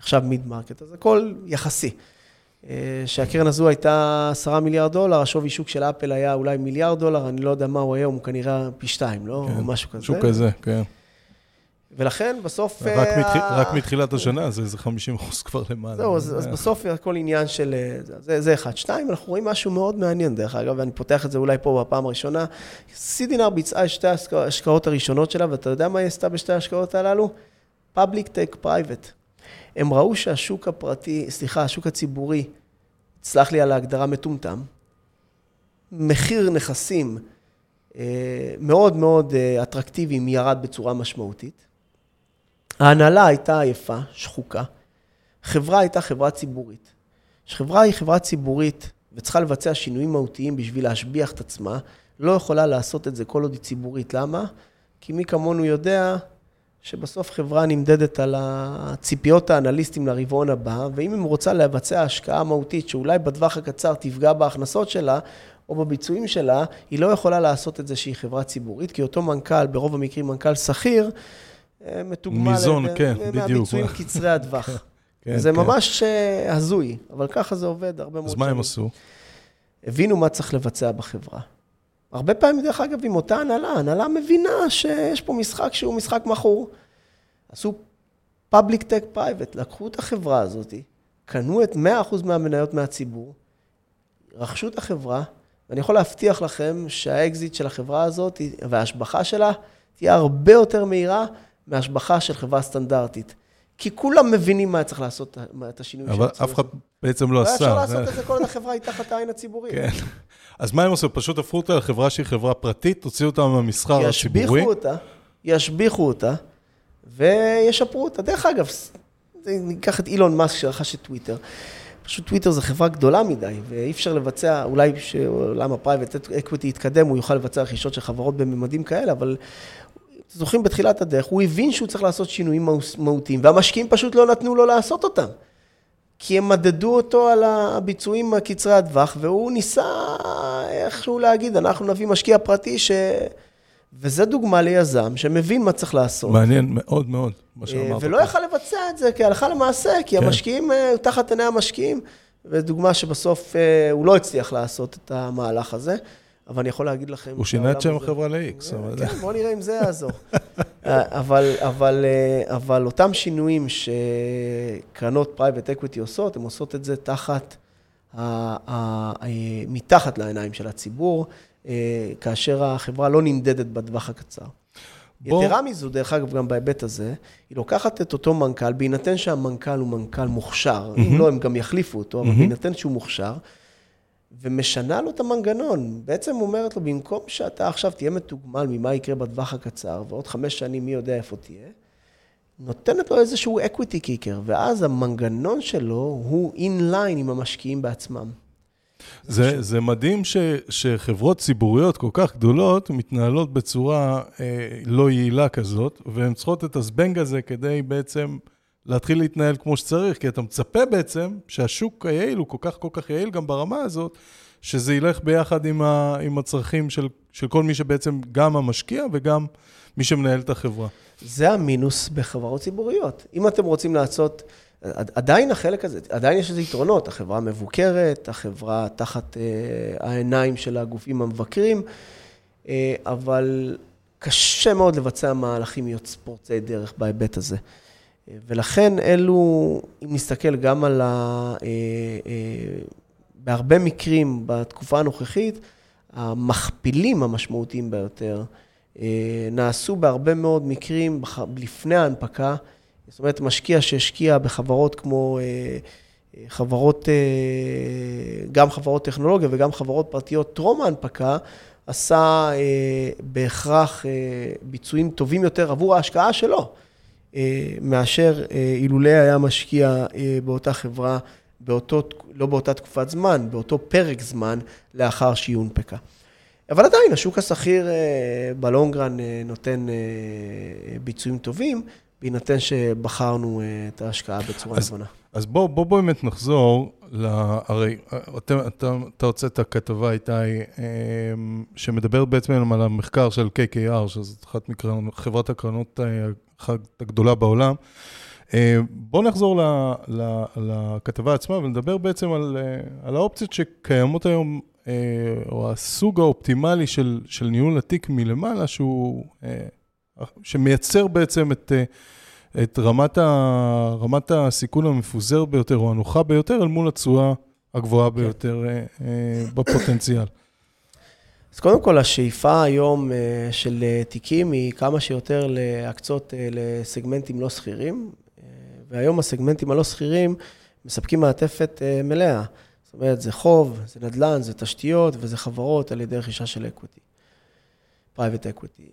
נחשב mid market, אז הכל יחסי. שהקרן הזו הייתה 10 מיליארד דולר, השווי שוק של אפל היה אולי מיליארד דולר, אני לא יודע מה הוא היום, הוא כנראה פי שתיים, לא? כן, משהו כזה. שוק כזה, כן. ולכן בסוף... רק, אה, מתח... רק מתחילת השנה זה איזה 50 אחוז כבר למעלה. זהו, אז, אז בסוף הכל עניין של... אה, זה, זה אחד. שתיים, אנחנו רואים משהו מאוד מעניין, דרך אגב, ואני פותח את זה אולי פה בפעם הראשונה. סידינר ביצעה את שתי ההשקעות הראשונות שלה, ואתה יודע מה היא עשתה בשתי ההשקעות הללו? Public Tech Private. הם ראו שהשוק הפרטי, סליחה, השוק הציבורי, סלח לי על ההגדרה מטומטם, מחיר נכסים אה, מאוד מאוד אטרקטיביים ירד בצורה משמעותית. ההנהלה הייתה עייפה, שחוקה. חברה הייתה חברה ציבורית. כשחברה היא חברה ציבורית וצריכה לבצע שינויים מהותיים בשביל להשביח את עצמה, לא יכולה לעשות את זה כל עוד היא ציבורית. למה? כי מי כמונו יודע שבסוף חברה נמדדת על הציפיות האנליסטים לרבעון הבא, ואם היא רוצה לבצע השקעה מהותית שאולי בטווח הקצר תפגע בהכנסות שלה, או בביצועים שלה, היא לא יכולה לעשות את זה שהיא חברה ציבורית, כי אותו מנכ"ל, ברוב המקרים מנכ"ל שכיר, מתוגמל. מיזון, כן, בדיוק. מהביצועים קצרי הטווח. כן, זה כן. ממש אה, הזוי, אבל ככה זה עובד הרבה מאוד שנים. אז מה הם עשו? הבינו מה צריך לבצע בחברה. הרבה פעמים, דרך אגב, עם אותה הנהלה, הנהלה מבינה שיש פה משחק שהוא משחק מכור. עשו public tech private, לקחו את החברה הזאת, קנו את 100% מהמניות מהציבור, רכשו את החברה, ואני יכול להבטיח לכם שהאקזיט של החברה הזאת וההשבחה שלה תהיה הרבה יותר מהירה מהשבחה של חברה סטנדרטית. כי כולם מבינים מה צריך לעשות, את השינוי אבל אף אחד בעצם לא עשה. היה אפשר לעשות את זה כל עוד החברה היא תחת העין הציבורית. כן. אז מה הם עושים? פשוט הפכו אותה לחברה שהיא חברה פרטית, הוציאו אותה מהמסחר הציבורי. ישביחו אותה, ישביחו אותה, וישפרו אותה. דרך אגב, ניקח את אילון מאסק שרכש את טוויטר. פשוט טוויטר זה חברה גדולה מדי, ואי אפשר לבצע, אולי כשעולם ה private equity יתקדם, הוא יוכל לבצע רכישות של חברות בממדים כאלה, אבל זוכרים בתחילת הדרך, הוא הבין שהוא צריך לעשות שינויים מהותיים, והמשקיעים פשוט לא נתנו לו לעשות אותם. כי הם מדדו אותו על הביצועים הקצרי הטווח, והוא ניסה איכשהו להגיד, אנחנו נביא משקיע פרטי ש... וזה דוגמה ליזם שמבין מה צריך לעשות. מעניין מאוד מאוד, מה שאמרת. ולא יכל לבצע את זה כהלכה למעשה, כי כן. המשקיעים, אה, תחת עיני המשקיעים, ודוגמה שבסוף אה, הוא לא הצליח לעשות את המהלך הזה. אבל אני יכול להגיד לכם... הוא שינה את שם החברה ל-X. כן, בואו נראה אם זה יעזור. אבל, אבל, אה, אבל אותם שינויים שקרנות private equity עושות, הן עושות את זה תחת, מתחת לעיניים של הציבור, אה, כאשר החברה לא נמדדת בטווח הקצר. בוא... יתרה מזו, דרך אגב, גם בהיבט הזה, היא לוקחת את אותו מנכ"ל, בהינתן שהמנכ"ל הוא מנכ"ל מוכשר, mm-hmm. אם לא, הם גם יחליפו אותו, אבל mm-hmm. בהינתן שהוא מוכשר, ומשנה לו את המנגנון. בעצם אומרת לו, במקום שאתה עכשיו תהיה מתוגמל ממה יקרה בטווח הקצר, ועוד חמש שנים מי יודע איפה תהיה, נותנת לו איזשהו equity kicker, ואז המנגנון שלו הוא in line עם המשקיעים בעצמם. זה, זה מדהים ש, שחברות ציבוריות כל כך גדולות מתנהלות בצורה אה, לא יעילה כזאת, והן צריכות את הזבנג הזה כדי בעצם להתחיל להתנהל כמו שצריך, כי אתה מצפה בעצם שהשוק היעיל הוא כל כך כל כך יעיל גם ברמה הזאת, שזה ילך ביחד עם, ה, עם הצרכים של, של כל מי שבעצם גם המשקיע וגם מי שמנהל את החברה. זה המינוס בחברות ציבוריות. אם אתם רוצים לעשות, עדיין החלק הזה, עדיין יש לזה יתרונות, החברה מבוקרת, החברה תחת אה, העיניים של הגופים המבקרים, אה, אבל קשה מאוד לבצע מהלכים פורצי דרך בהיבט הזה. ולכן אלו, אם נסתכל גם על ה... אה, אה, בהרבה מקרים בתקופה הנוכחית, המכפילים המשמעותיים ביותר אה, נעשו בהרבה מאוד מקרים לפני ההנפקה. זאת אומרת, משקיע שהשקיע בחברות כמו חברות, גם חברות טכנולוגיה וגם חברות פרטיות טרום ההנפקה, עשה בהכרח ביצועים טובים יותר עבור ההשקעה שלו, מאשר אילולא היה משקיע באותה חברה באותו, לא באותה תקופת זמן, באותו פרק זמן לאחר שהיא הונפקה. אבל עדיין, השוק השכיר אה, בלונגרן אה, נותן אה, ביצועים טובים, בהינתן שבחרנו את ההשקעה בצורה נכונה. אז בואו בוא באמת נחזור, לה, הרי אתה, אתה, אתה הוצאת כתבה, איתי, שמדברת בעצם על המחקר של KKR, שזאת אחת מחברת הקרנות הגדולה בעולם. בואו נחזור לכתבה עצמה ונדבר בעצם על, על האופציות שקיימות היום אה, או הסוג האופטימלי של, של ניהול התיק מלמעלה, שהוא, אה, שמייצר בעצם את, אה, את רמת, ה, רמת הסיכון המפוזר ביותר, או הנוחה ביותר, אל מול התשואה הגבוהה כן. ביותר בפוטנציאל. אז קודם כל, השאיפה היום של תיקים היא כמה שיותר להקצות לסגמנטים לא שכירים, והיום הסגמנטים הלא סחירים מספקים מעטפת מלאה. זאת אומרת, זה חוב, זה נדל"ן, זה תשתיות וזה חברות על ידי רכישה של equity, private equity.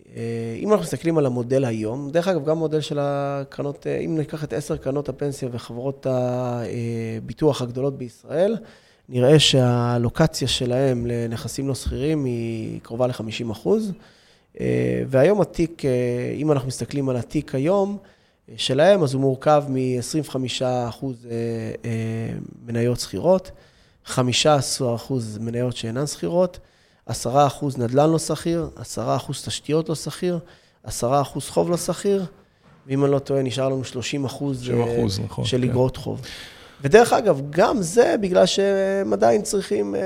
אם אנחנו מסתכלים על המודל היום, דרך אגב, גם מודל של הקרנות, אה, אם ניקח את עשר קרנות הפנסיה וחברות הביטוח הגדולות בישראל, נראה שהאלוקציה שלהם לנכסים לא סחירים היא קרובה ל-50 אחוז. אה, והיום התיק, אה, אם אנחנו מסתכלים על התיק היום, שלהם, אז הוא מורכב מ-25 אחוז מניות שכירות. 15% מניות שאינן שכירות, 10% נדל"ן לא שכיר, 10% תשתיות לא שכיר, 10% חוב לא שכיר, ואם אני לא טועה, נשאר לנו 30 אחוז, 30 אחוז אה, נכון, של כן. אגרות חוב. ודרך אגב, גם זה בגלל שהם עדיין צריכים אה,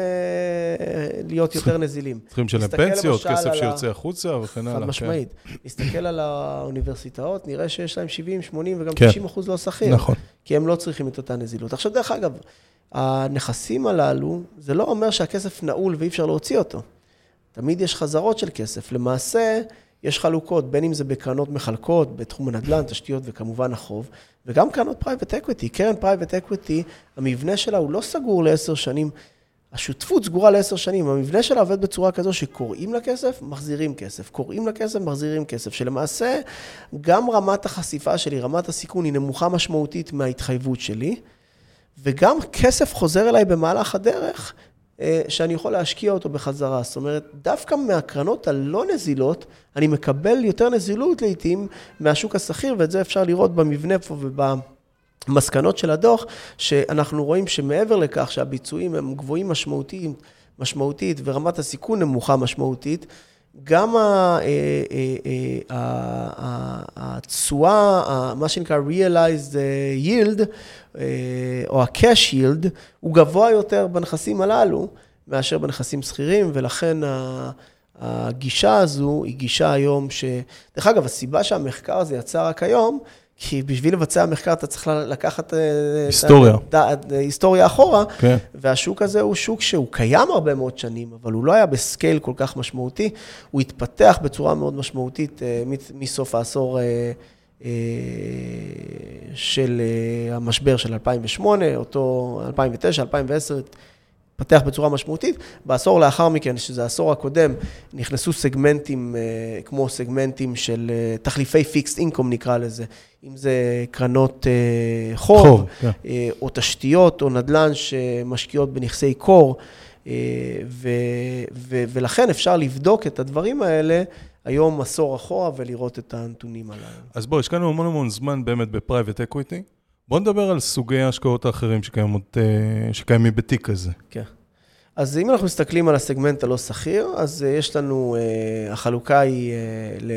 להיות יותר נזילים. צריכים לשלם פנסיות, כסף שיוצא החוצה וכן הלאה. חד כן. משמעית. נסתכל על האוניברסיטאות, נראה שיש להם 70, 80 וגם כן. 90 אחוז לא סחיר. נכון. כי הם לא צריכים את אותה נזילות. עכשיו, דרך אגב, הנכסים הללו, זה לא אומר שהכסף נעול ואי אפשר להוציא אותו. תמיד יש חזרות של כסף. למעשה, יש חלוקות, בין אם זה בקרנות מחלקות, בתחום הנדל"ן, תשתיות וכמובן החוב, וגם קרנות private equity. קרן private equity, המבנה שלה הוא לא סגור לעשר שנים. השותפות סגורה לעשר שנים, המבנה שלה עובד בצורה כזו שקוראים לה כסף, מחזירים כסף, קוראים לה כסף, מחזירים כסף, שלמעשה גם רמת החשיפה שלי, רמת הסיכון היא נמוכה משמעותית מההתחייבות שלי. וגם כסף חוזר אליי במהלך הדרך, שאני יכול להשקיע אותו בחזרה. זאת אומרת, דווקא מהקרנות הלא נזילות, אני מקבל יותר נזילות לעיתים מהשוק השכיר, ואת זה אפשר לראות במבנה פה ובמסקנות של הדוח, שאנחנו רואים שמעבר לכך שהביצועים הם גבוהים משמעותית, משמעותית ורמת הסיכון נמוכה משמעותית, גם אה, אה, התשואה, מה שנקרא realized yield, או ה-cash yield, הוא גבוה יותר בנכסים הללו מאשר בנכסים שכירים, ולכן הגישה הזו היא גישה היום ש... דרך אגב, הסיבה שהמחקר הזה יצא רק היום, כי בשביל לבצע מחקר אתה צריך לקחת... אה, היסטוריה. את ההיסטוריה אחורה, כן. והשוק הזה הוא שוק שהוא קיים הרבה מאוד שנים, אבל הוא לא היה בסקייל כל כך משמעותי, הוא התפתח בצורה מאוד משמעותית אה, מסוף העשור אה, של המשבר של 2008, אותו 2009, 2010, התפתח בצורה משמעותית. בעשור לאחר מכן, שזה העשור הקודם, נכנסו סגמנטים, כמו סגמנטים של תחליפי פיקסט אינקום נקרא לזה, אם זה קרנות אה, חוב, חוב כן. אה, או תשתיות, או נדל"ן שמשקיעות בנכסי קור, אה, ו, ו, ולכן אפשר לבדוק את הדברים האלה היום עשור אחורה ולראות את הנתונים הללו. אז בואו, השקענו המון המון זמן באמת ב private equity. בואו נדבר על סוגי ההשקעות האחרים שקיימות, שקיימים בתיק הזה. כן. אז אם אנחנו מסתכלים על הסגמנט הלא סחיר, אז יש לנו, החלוקה היא ל...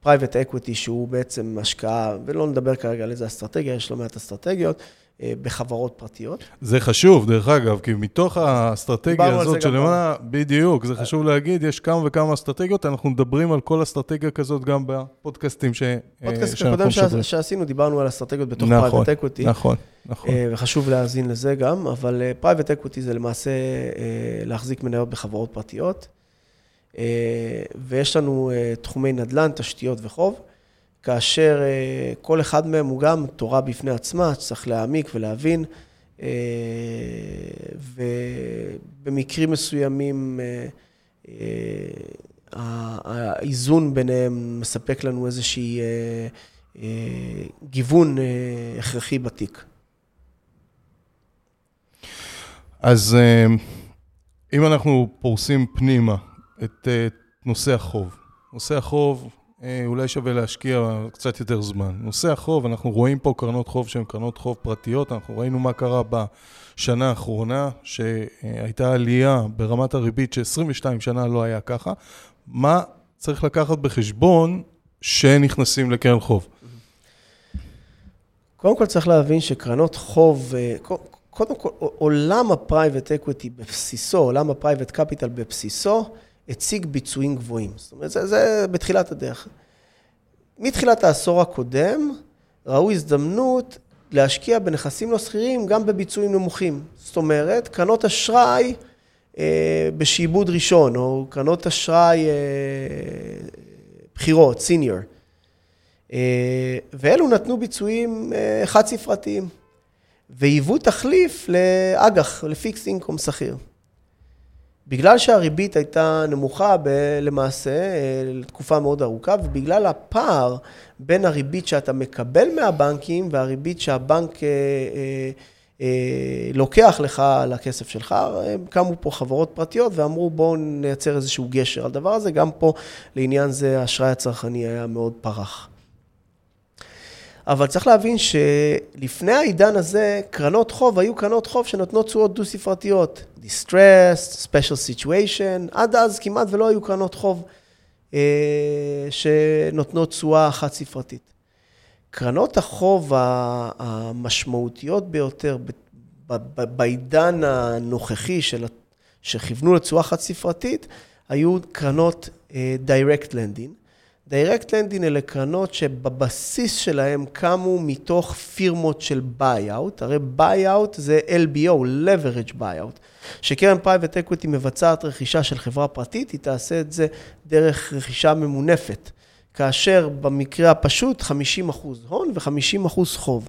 private equity שהוא בעצם השקעה, ולא נדבר כרגע על איזה אסטרטגיה, יש לא מעט אסטרטגיות, אה, בחברות פרטיות. זה חשוב, דרך אגב, כי מתוך האסטרטגיה הזאת שלמעלה, בדיוק, זה חשוב להגיד, יש כמה וכמה אסטרטגיות, אנחנו מדברים על כל אסטרטגיה כזאת גם בפודקאסטים ש... פודקאסט הקודם שעשינו, דיברנו על אסטרטגיות בתוך private equity. נכון, נכון. אה, וחשוב להאזין לזה גם, אבל private אה, equity זה למעשה להחזיק מניות בחברות פרטיות. ויש לנו תחומי נדל"ן, תשתיות וחוב, כאשר כל אחד מהם הוא גם תורה בפני עצמה, צריך להעמיק ולהבין. ובמקרים מסוימים האיזון ביניהם מספק לנו איזושהי גיוון הכרחי בתיק. אז אם אנחנו פורסים פנימה את נושא החוב, נושא החוב אה, אולי שווה להשקיע קצת יותר זמן. נושא החוב, אנחנו רואים פה קרנות חוב שהן קרנות חוב פרטיות, אנחנו ראינו מה קרה בשנה האחרונה, שהייתה עלייה ברמת הריבית ש-22 שנה לא היה ככה. מה צריך לקחת בחשבון שנכנסים לקרן חוב? קודם כל צריך להבין שקרנות חוב, אה, קודם כל, עולם ה private equity בבסיסו, עולם ה private capital בבסיסו, הציג ביצועים גבוהים. זאת אומרת, זה, זה בתחילת הדרך. מתחילת העשור הקודם, ראו הזדמנות להשקיע בנכסים לא שכירים גם בביצועים נמוכים. זאת אומרת, קרנות אשראי אה, בשעבוד ראשון, או קרנות אשראי אה, בחירות, סיניור. אה, ואלו נתנו ביצועים אה, חד-ספרתיים, והיוו תחליף לאג"ח, לפיקס אינקום שכיר. בגלל שהריבית הייתה נמוכה ב- למעשה אה, לתקופה מאוד ארוכה, ובגלל הפער בין הריבית שאתה מקבל מהבנקים והריבית שהבנק אה, אה, אה, לוקח לך על הכסף שלך, קמו פה חברות פרטיות ואמרו בואו נייצר איזשהו גשר על הדבר הזה, גם פה לעניין זה האשראי הצרכני היה מאוד פרח. אבל צריך להבין שלפני העידן הזה, קרנות חוב היו קרנות חוב שנותנות תשואות דו-ספרתיות. distressed, special situation, עד אז כמעט ולא היו קרנות חוב אה, שנותנות תשואה חד-ספרתית. קרנות החוב המשמעותיות ביותר בעידן הנוכחי של, שכיוונו לתשואה חד-ספרתית, היו קרנות אה, direct lending. direct lending אלה קרנות שבבסיס שלהם קמו מתוך פירמות של buyout, הרי buyout זה LBO, leverage buyout, שקרן private equity מבצעת רכישה של חברה פרטית, היא תעשה את זה דרך רכישה ממונפת, כאשר במקרה הפשוט 50% הון ו-50% חוב.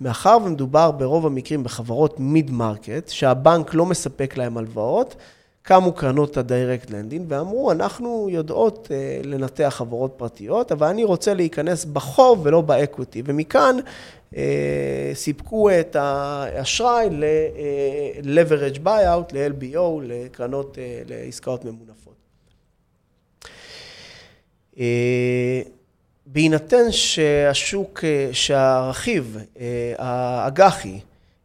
מאחר ומדובר ברוב המקרים בחברות mid market, שהבנק לא מספק להם הלוואות, קמו קרנות ה-direct lending ואמרו, אנחנו יודעות אה, לנתח חברות פרטיות, אבל אני רוצה להיכנס בחוב ולא ב equity. ומכאן אה, סיפקו את האשראי ל-leverage buyout, ל-LBO, לקרנות, uh, לעסקאות ממונפות. Uh, בהינתן שהשוק, שהרכיב, האג"חי, אה,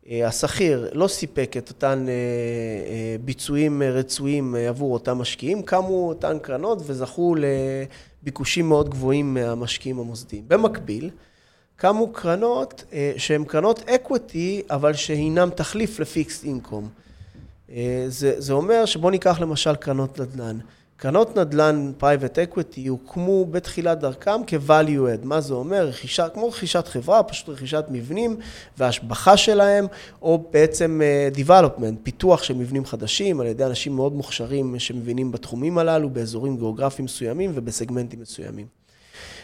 השכיר לא סיפק את אותן אה, אה, ביצועים רצויים עבור אותם משקיעים, קמו אותן קרנות וזכו לביקושים מאוד גבוהים מהמשקיעים המוסדיים. במקביל, קמו קרנות שהן קרנות equity, אבל שהינם תחליף ל fixed income. זה, זה אומר שבואו ניקח למשל קרנות נדל"ן. קרנות נדל"ן private equity הוקמו בתחילת דרכם כ-value add. מה זה אומר? רכישה, כמו רכישת חברה, פשוט רכישת מבנים והשבחה שלהם, או בעצם אה, development, פיתוח של מבנים חדשים על ידי אנשים מאוד מוכשרים שמבינים בתחומים הללו, באזורים גיאוגרפיים מסוימים ובסגמנטים מסוימים.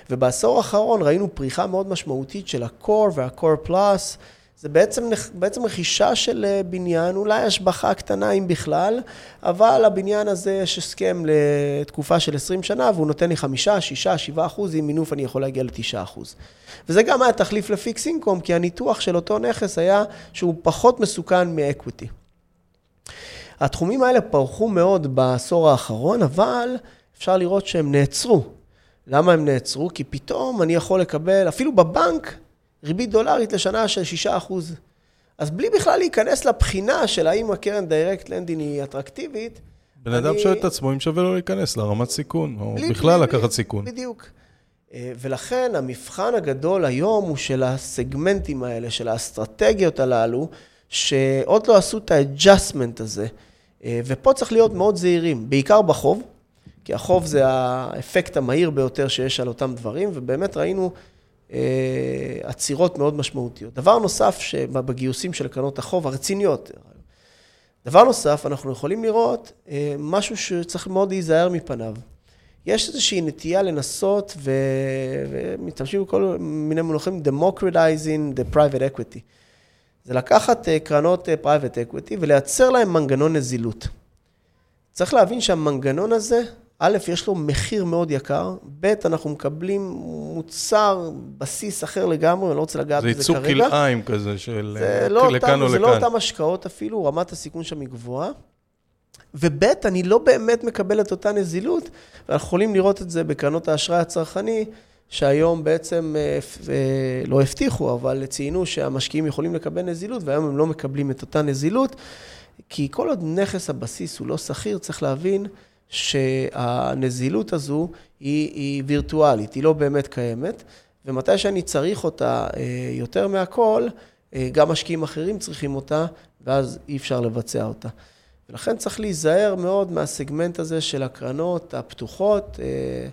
ובעשור האחרון ראינו פריחה מאוד משמעותית של ה-core וה-core plus. זה בעצם, בעצם רכישה של אה, בניין, אולי השבחה קטנה אם בכלל, אבל הבניין הזה יש הסכם לתקופה של 20 שנה והוא נותן לי 5, 6, 7 אחוז, עם מינוף אני יכול להגיע ל-9 אחוז. וזה גם היה תחליף לפיקס אינקום, כי הניתוח של אותו נכס היה שהוא פחות מסוכן מאקוויטי. התחומים האלה פרחו מאוד בעשור האחרון, אבל אפשר לראות שהם נעצרו. למה הם נעצרו? כי פתאום אני יכול לקבל, אפילו בבנק, ריבית דולרית לשנה של 6 אחוז. אז בלי בכלל להיכנס לבחינה של האם הקרן direct lending היא אטרקטיבית. בן אדם שואל את עצמו אם שווה לו להיכנס לרמת סיכון, או בלי, בכלל בלי, לקחת סיכון. בדיוק. אה, ולכן המבחן הגדול היום הוא של הסגמנטים האלה, של האסטרטגיות הללו, שעוד לא עשו את ה adjustment הזה. אה, ופה צריך להיות מאוד זהירים, בעיקר בחוב, כי החוב זה האפקט המהיר ביותר שיש על אותם דברים, ובאמת ראינו עצירות מאוד משמעותיות. דבר נוסף שבגיוסים של קרנות החוב הרציניות, דבר נוסף, אנחנו יכולים לראות אה, משהו שצריך מאוד להיזהר מפניו. יש איזושהי נטייה לנסות, ו... ומשתמשים בכל מיני מונחים, democratizing the private equity. זה לקחת אה, קרנות אה, private equity ולייצר להם מנגנון נזילות. צריך להבין שהמנגנון הזה, א', יש לו מחיר מאוד יקר, ב', אנחנו מקבלים מוצר, בסיס אחר לגמרי, אני לא רוצה לגעת בזה כרגע. זה ייצוג כלאיים כזה של לא לכאן אותם, או לכאן. זה לא אותן השקעות אפילו, רמת הסיכון שם היא גבוהה. וב', אני לא באמת מקבל את אותה נזילות, ואנחנו יכולים לראות את זה בקרנות האשראי הצרכני, שהיום בעצם אה, אה, לא הבטיחו, אבל ציינו שהמשקיעים יכולים לקבל נזילות, והיום הם לא מקבלים את אותה נזילות, כי כל עוד נכס הבסיס הוא לא שכיר, צריך להבין שהנזילות הזו היא, היא וירטואלית, היא לא באמת קיימת, ומתי שאני צריך אותה אה, יותר מהכל, גם משקיעים אחרים צריכים אותה, ואז אי אפשר לבצע אותה. ולכן צריך להיזהר מאוד מהסגמנט הזה של הקרנות הפתוחות, אה,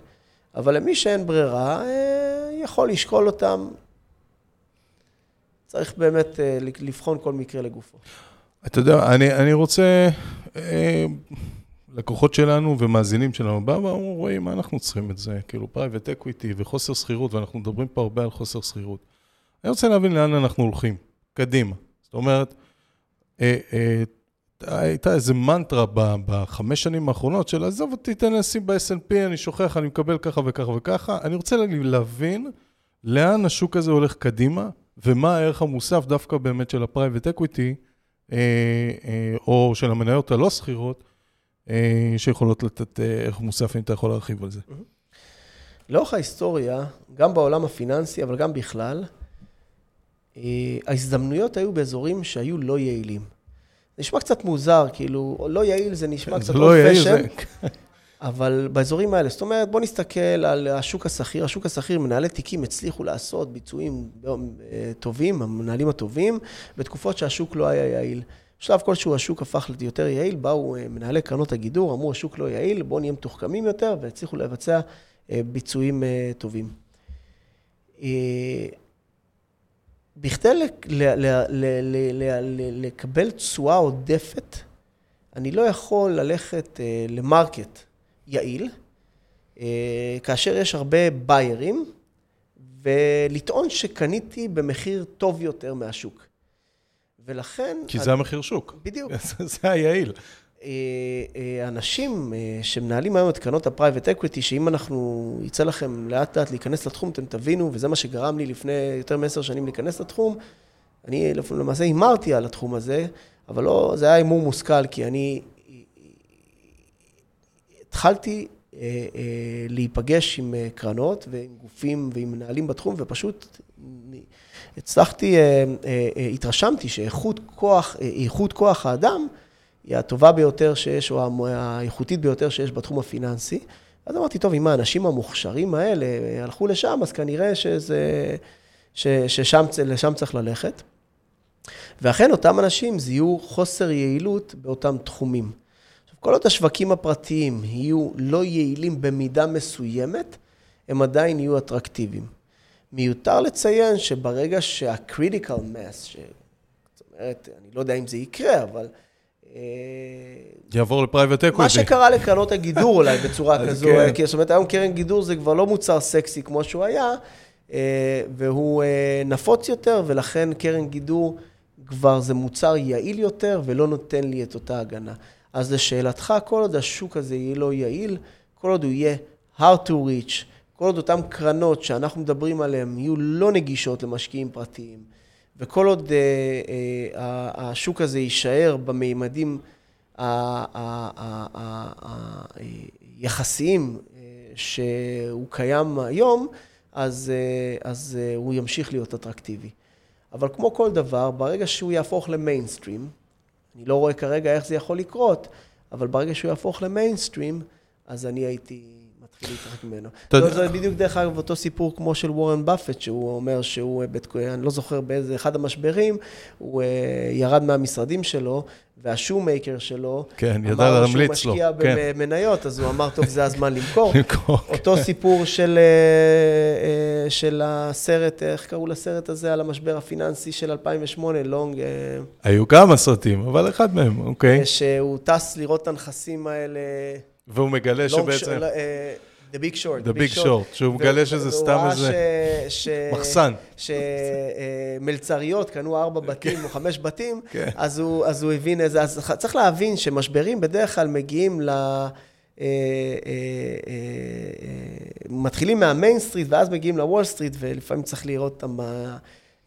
אבל למי שאין ברירה, אה, יכול לשקול אותם. צריך באמת אה, לבחון כל מקרה לגופו. אתה יודע, אני, אני רוצה, לקוחות שלנו ומאזינים שלנו באו ואמרו, רואים, מה אנחנו צריכים את זה? כאילו private equity וחוסר סחירות, ואנחנו מדברים פה הרבה על חוסר סחירות. אני רוצה להבין לאן אנחנו הולכים, קדימה. זאת אומרת, הייתה איזה מנטרה בחמש שנים האחרונות של עזוב אותי, תן לי לשים ב-SNP, אני שוכח, אני מקבל ככה וככה וככה. אני רוצה להבין לאן השוק הזה הולך קדימה, ומה הערך המוסף דווקא באמת של ה-Private Equity, אה, אה, או של המניות הלא שכירות, אה, שיכולות לתת ערך מוסף, אם אתה יכול להרחיב על זה. לאורך ההיסטוריה, גם בעולם הפיננסי, אבל גם בכלל, ההזדמנויות היו באזורים שהיו לא יעילים. נשמע קצת מוזר, כאילו, לא יעיל זה נשמע קצת לא זה... אבל באזורים האלה, זאת אומרת, בוא נסתכל על השוק השכיר. השוק השכיר, מנהלי תיקים הצליחו לעשות ביצועים אה, טובים, המנהלים הטובים, בתקופות שהשוק לא היה יעיל. בשלב כלשהו השוק הפך ליותר יעיל, באו אה, מנהלי קרנות הגידור, אמרו, השוק לא יעיל, בואו נהיה מתוחכמים יותר, והצליחו לבצע ביצועים טובים. בכדי לקבל תשואה עודפת, אני לא יכול ללכת אה, ל market יעיל, אה, כאשר יש הרבה buyer ים, ולטעון שקניתי במחיר טוב יותר מהשוק. ולכן... כי אני... זה המחיר שוק. בדיוק. זה היעיל. אה, אה, אנשים אה, שמנהלים היום את קרנות ה private equity, שאם אנחנו, יצא לכם לאט לאט להיכנס לתחום, אתם תבינו, וזה מה שגרם לי לפני יותר מעשר שנים להיכנס לתחום. אני למעשה הימרתי על התחום הזה, אבל לא, זה היה הימור מושכל, כי אני התחלתי להיפגש עם קרנות ועם גופים ועם מנהלים בתחום, ופשוט הצלחתי, התרשמתי שאיכות כוח, איכות כוח האדם, היא הטובה ביותר שיש, או האיכותית ביותר שיש בתחום הפיננסי. אז אמרתי, טוב, אם האנשים המוכשרים האלה הלכו לשם, אז כנראה שזה, ש, ששם לשם צריך ללכת. ואכן, אותם אנשים זיהו חוסר יעילות באותם תחומים. עכשיו, כל עוד השווקים הפרטיים יהיו לא יעילים במידה מסוימת, הם עדיין יהיו אטרקטיביים. מיותר לציין שברגע שה-critical mass, ש... זאת אומרת, אני לא יודע אם זה יקרה, אבל אה, יעבור ל private equity. מה שקרה לקרנות הגידור אולי בצורה כזו, כן. כי זאת אומרת, היום קרן גידור זה כבר לא מוצר סקסי כמו שהוא היה, אה, והוא אה, נפוץ יותר, ולכן קרן גידור כבר זה מוצר יעיל יותר, ולא נותן לי את אותה הגנה. אז לשאלתך, כל עוד השוק הזה יהיה לא יעיל, כל עוד הוא יהיה hard to reach, כל עוד אותן קרנות שאנחנו מדברים עליהן יהיו לא נגישות למשקיעים פרטיים, וכל עוד אה, אה, השוק הזה יישאר במימדים היחסיים אה, שהוא קיים היום, אז, אז הוא ימשיך להיות אטרקטיבי. אבל כמו כל דבר, ברגע שהוא יהפוך למיינסטרים, אני לא רואה כרגע איך זה יכול לקרות, אבל ברגע שהוא יהפוך למיינסטרים, אז אני הייתי מתחיל להתרחק ממנו. אתה זה, בדיוק, דרך אגב, אותו סיפור כמו של וורן באפט, שהוא אומר שהוא, אה, בת- אני לא זוכר באיזה אחד המשברים, הוא אה, ירד מהמשרדים שלו, והשואו-מייקר שלו, כן, ידע אמר להמליץ לו, שהוא משקיע כן. במניות, אז הוא אמר, טוב, זה הזמן למכור. למכור. אותו סיפור של, אה, של הסרט, איך קראו לסרט הזה, על המשבר הפיננסי של 2008, לונג, היו כמה סרטים, אבל אחד מהם, אוקיי. שהוא טס לראות את הנכסים האלה, והוא מגלה שבעצם... Short, אה, The Big Short. The Big Short, שהוא מגלה שזה סתם איזה. מחסן. שמלצריות קנו ארבע בתים או חמש בתים, כן. אז הוא, הבין איזה... אז צריך להבין שמשברים בדרך כלל מגיעים ל... אה, אה, אה, אה, מתחילים מה main street ואז מגיעים לוול סטריט ולפעמים צריך לראות אותם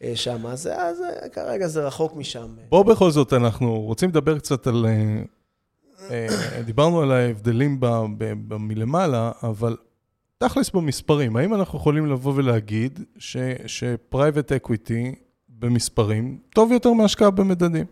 אה, שם. אז, אה, כרגע זה רחוק משם. בוא בכל זאת, אנחנו רוצים לדבר קצת על... אה, דיברנו על ההבדלים מלמעלה, אבל תכלס במספרים, האם אנחנו יכולים לבוא ולהגיד ש private equity במספרים טוב יותר מהשקעה במדדים?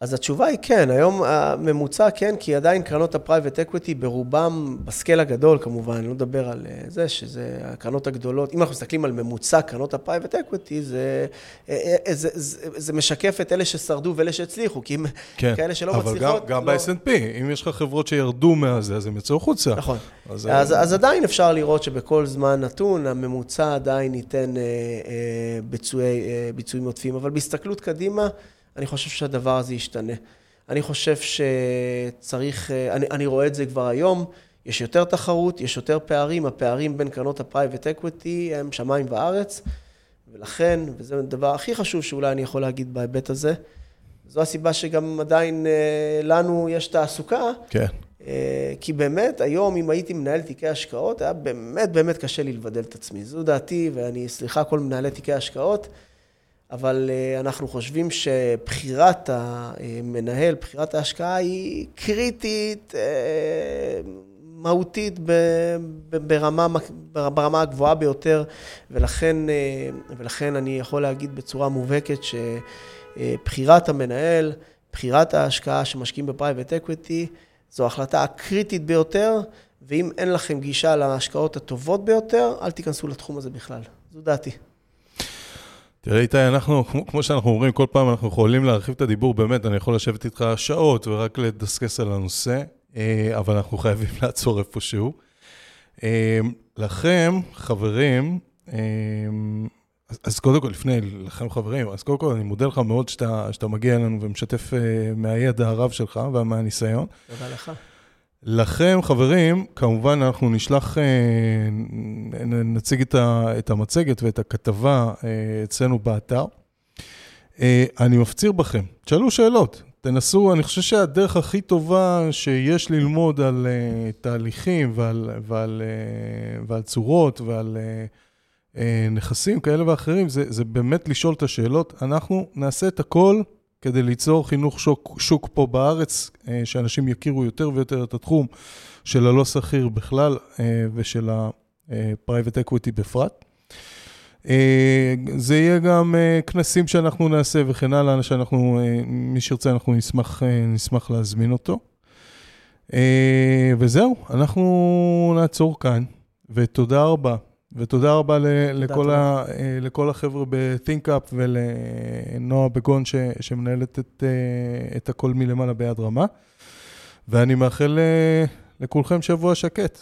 אז התשובה היא כן, היום הממוצע כן, כי עדיין קרנות ה private equity ברובם, ב scale הגדול כמובן, אני לא מדבר על אה, זה, שזה הקרנות הגדולות, אם אנחנו מסתכלים על ממוצע קרנות ה private equity, זה, אה, אה, זה, זה, זה משקף את אלה ששרדו ואלה שהצליחו, כי אם כן, כאלה שלא אבל מצליחות... גם, גם לא- ב-S&P, אם יש לך חברות שירדו מהזה, אז הם יצאו החוצה. נכון. אז, אז, אה, אז עדיין אפשר לראות שבכל זמן נתון, הממוצע עדיין ייתן אה, אה, ביצועי, אה, ביצועים עודפים, אבל בהסתכלות קדימה, אני חושב שהדבר הזה ישתנה. אני חושב שצריך, אה, אני, אני רואה את זה כבר היום, יש יותר תחרות, יש יותר פערים, הפערים בין קרנות ה private equity הם שמיים וארץ, ולכן, וזה הדבר הכי חשוב שאולי אני יכול להגיד בהיבט הזה, זו הסיבה שגם עדיין אה, לנו יש תעסוקה, כן. אה, כי באמת, היום, אם הייתי מנהל תיקי השקעות, היה באמת באמת קשה לי לבדל את עצמי. זו דעתי, ואני, סליחה, כל מנהלי תיקי השקעות, אבל אה, אנחנו חושבים שבחירת המנהל, בחירת ההשקעה היא קריטית, אה, מהותית ברמה, ברמה הגבוהה ביותר, ולכן, אה, ולכן אני יכול להגיד בצורה מובהקת שבחירת המנהל, בחירת ההשקעה שמשקיעים ב private equity, זו ההחלטה הקריטית ביותר, ואם אין לכם גישה להשקעות הטובות ביותר, אל תיכנסו לתחום הזה בכלל. זו דעתי. תראה, איתי, אנחנו, כמו, כמו שאנחנו אומרים, כל פעם אנחנו יכולים להרחיב את הדיבור, באמת, אני יכול לשבת איתך שעות ורק לדסקס על הנושא, אה, אבל אנחנו חייבים לעצור איפשהו. אה, לכם, חברים, אה, אז, אז קודם כל, לפני, לכם חברים, אז קודם כל אני מודה לך מאוד שאתה, שאתה מגיע אלינו ומשתף מהידע הרב שלך ומהניסיון. תודה לך. לכם, חברים, כמובן אנחנו נשלח, אה, נציג את המצגת ואת הכתבה אה, אצלנו באתר. אה, אני מפציר בכם, תשאלו שאלות, תנסו, אני חושב שהדרך הכי טובה שיש ללמוד על תהליכים ועל, ועל, ועל צורות ועל נכסים כאלה ואחרים, זה, זה באמת לשאול את השאלות. אנחנו נעשה את הכל כדי ליצור חינוך שוק, שוק פה בארץ, אה, שאנשים יכירו יותר ויותר את התחום של הלא שכיר בכלל אה, ושל ה-private equity בפרט. אה, זה יהיה גם אה, כנסים שאנחנו נעשה וכן הלאה, שאנחנו, אה, מי שירצה, אנחנו נשמח, אה, נשמח להזמין אותו. אה, וזהו, אנחנו נעצור כאן, ותודה רבה. ותודה רבה ל- לכל, תודה. ה, אה, לכל החבר'ה ב-ThinkUp ולנועה בגון ש, שמנהלת את, אה, את הכל מלמעלה ביד רמה. ואני מאחל אה, לכולכם שבוע שקט.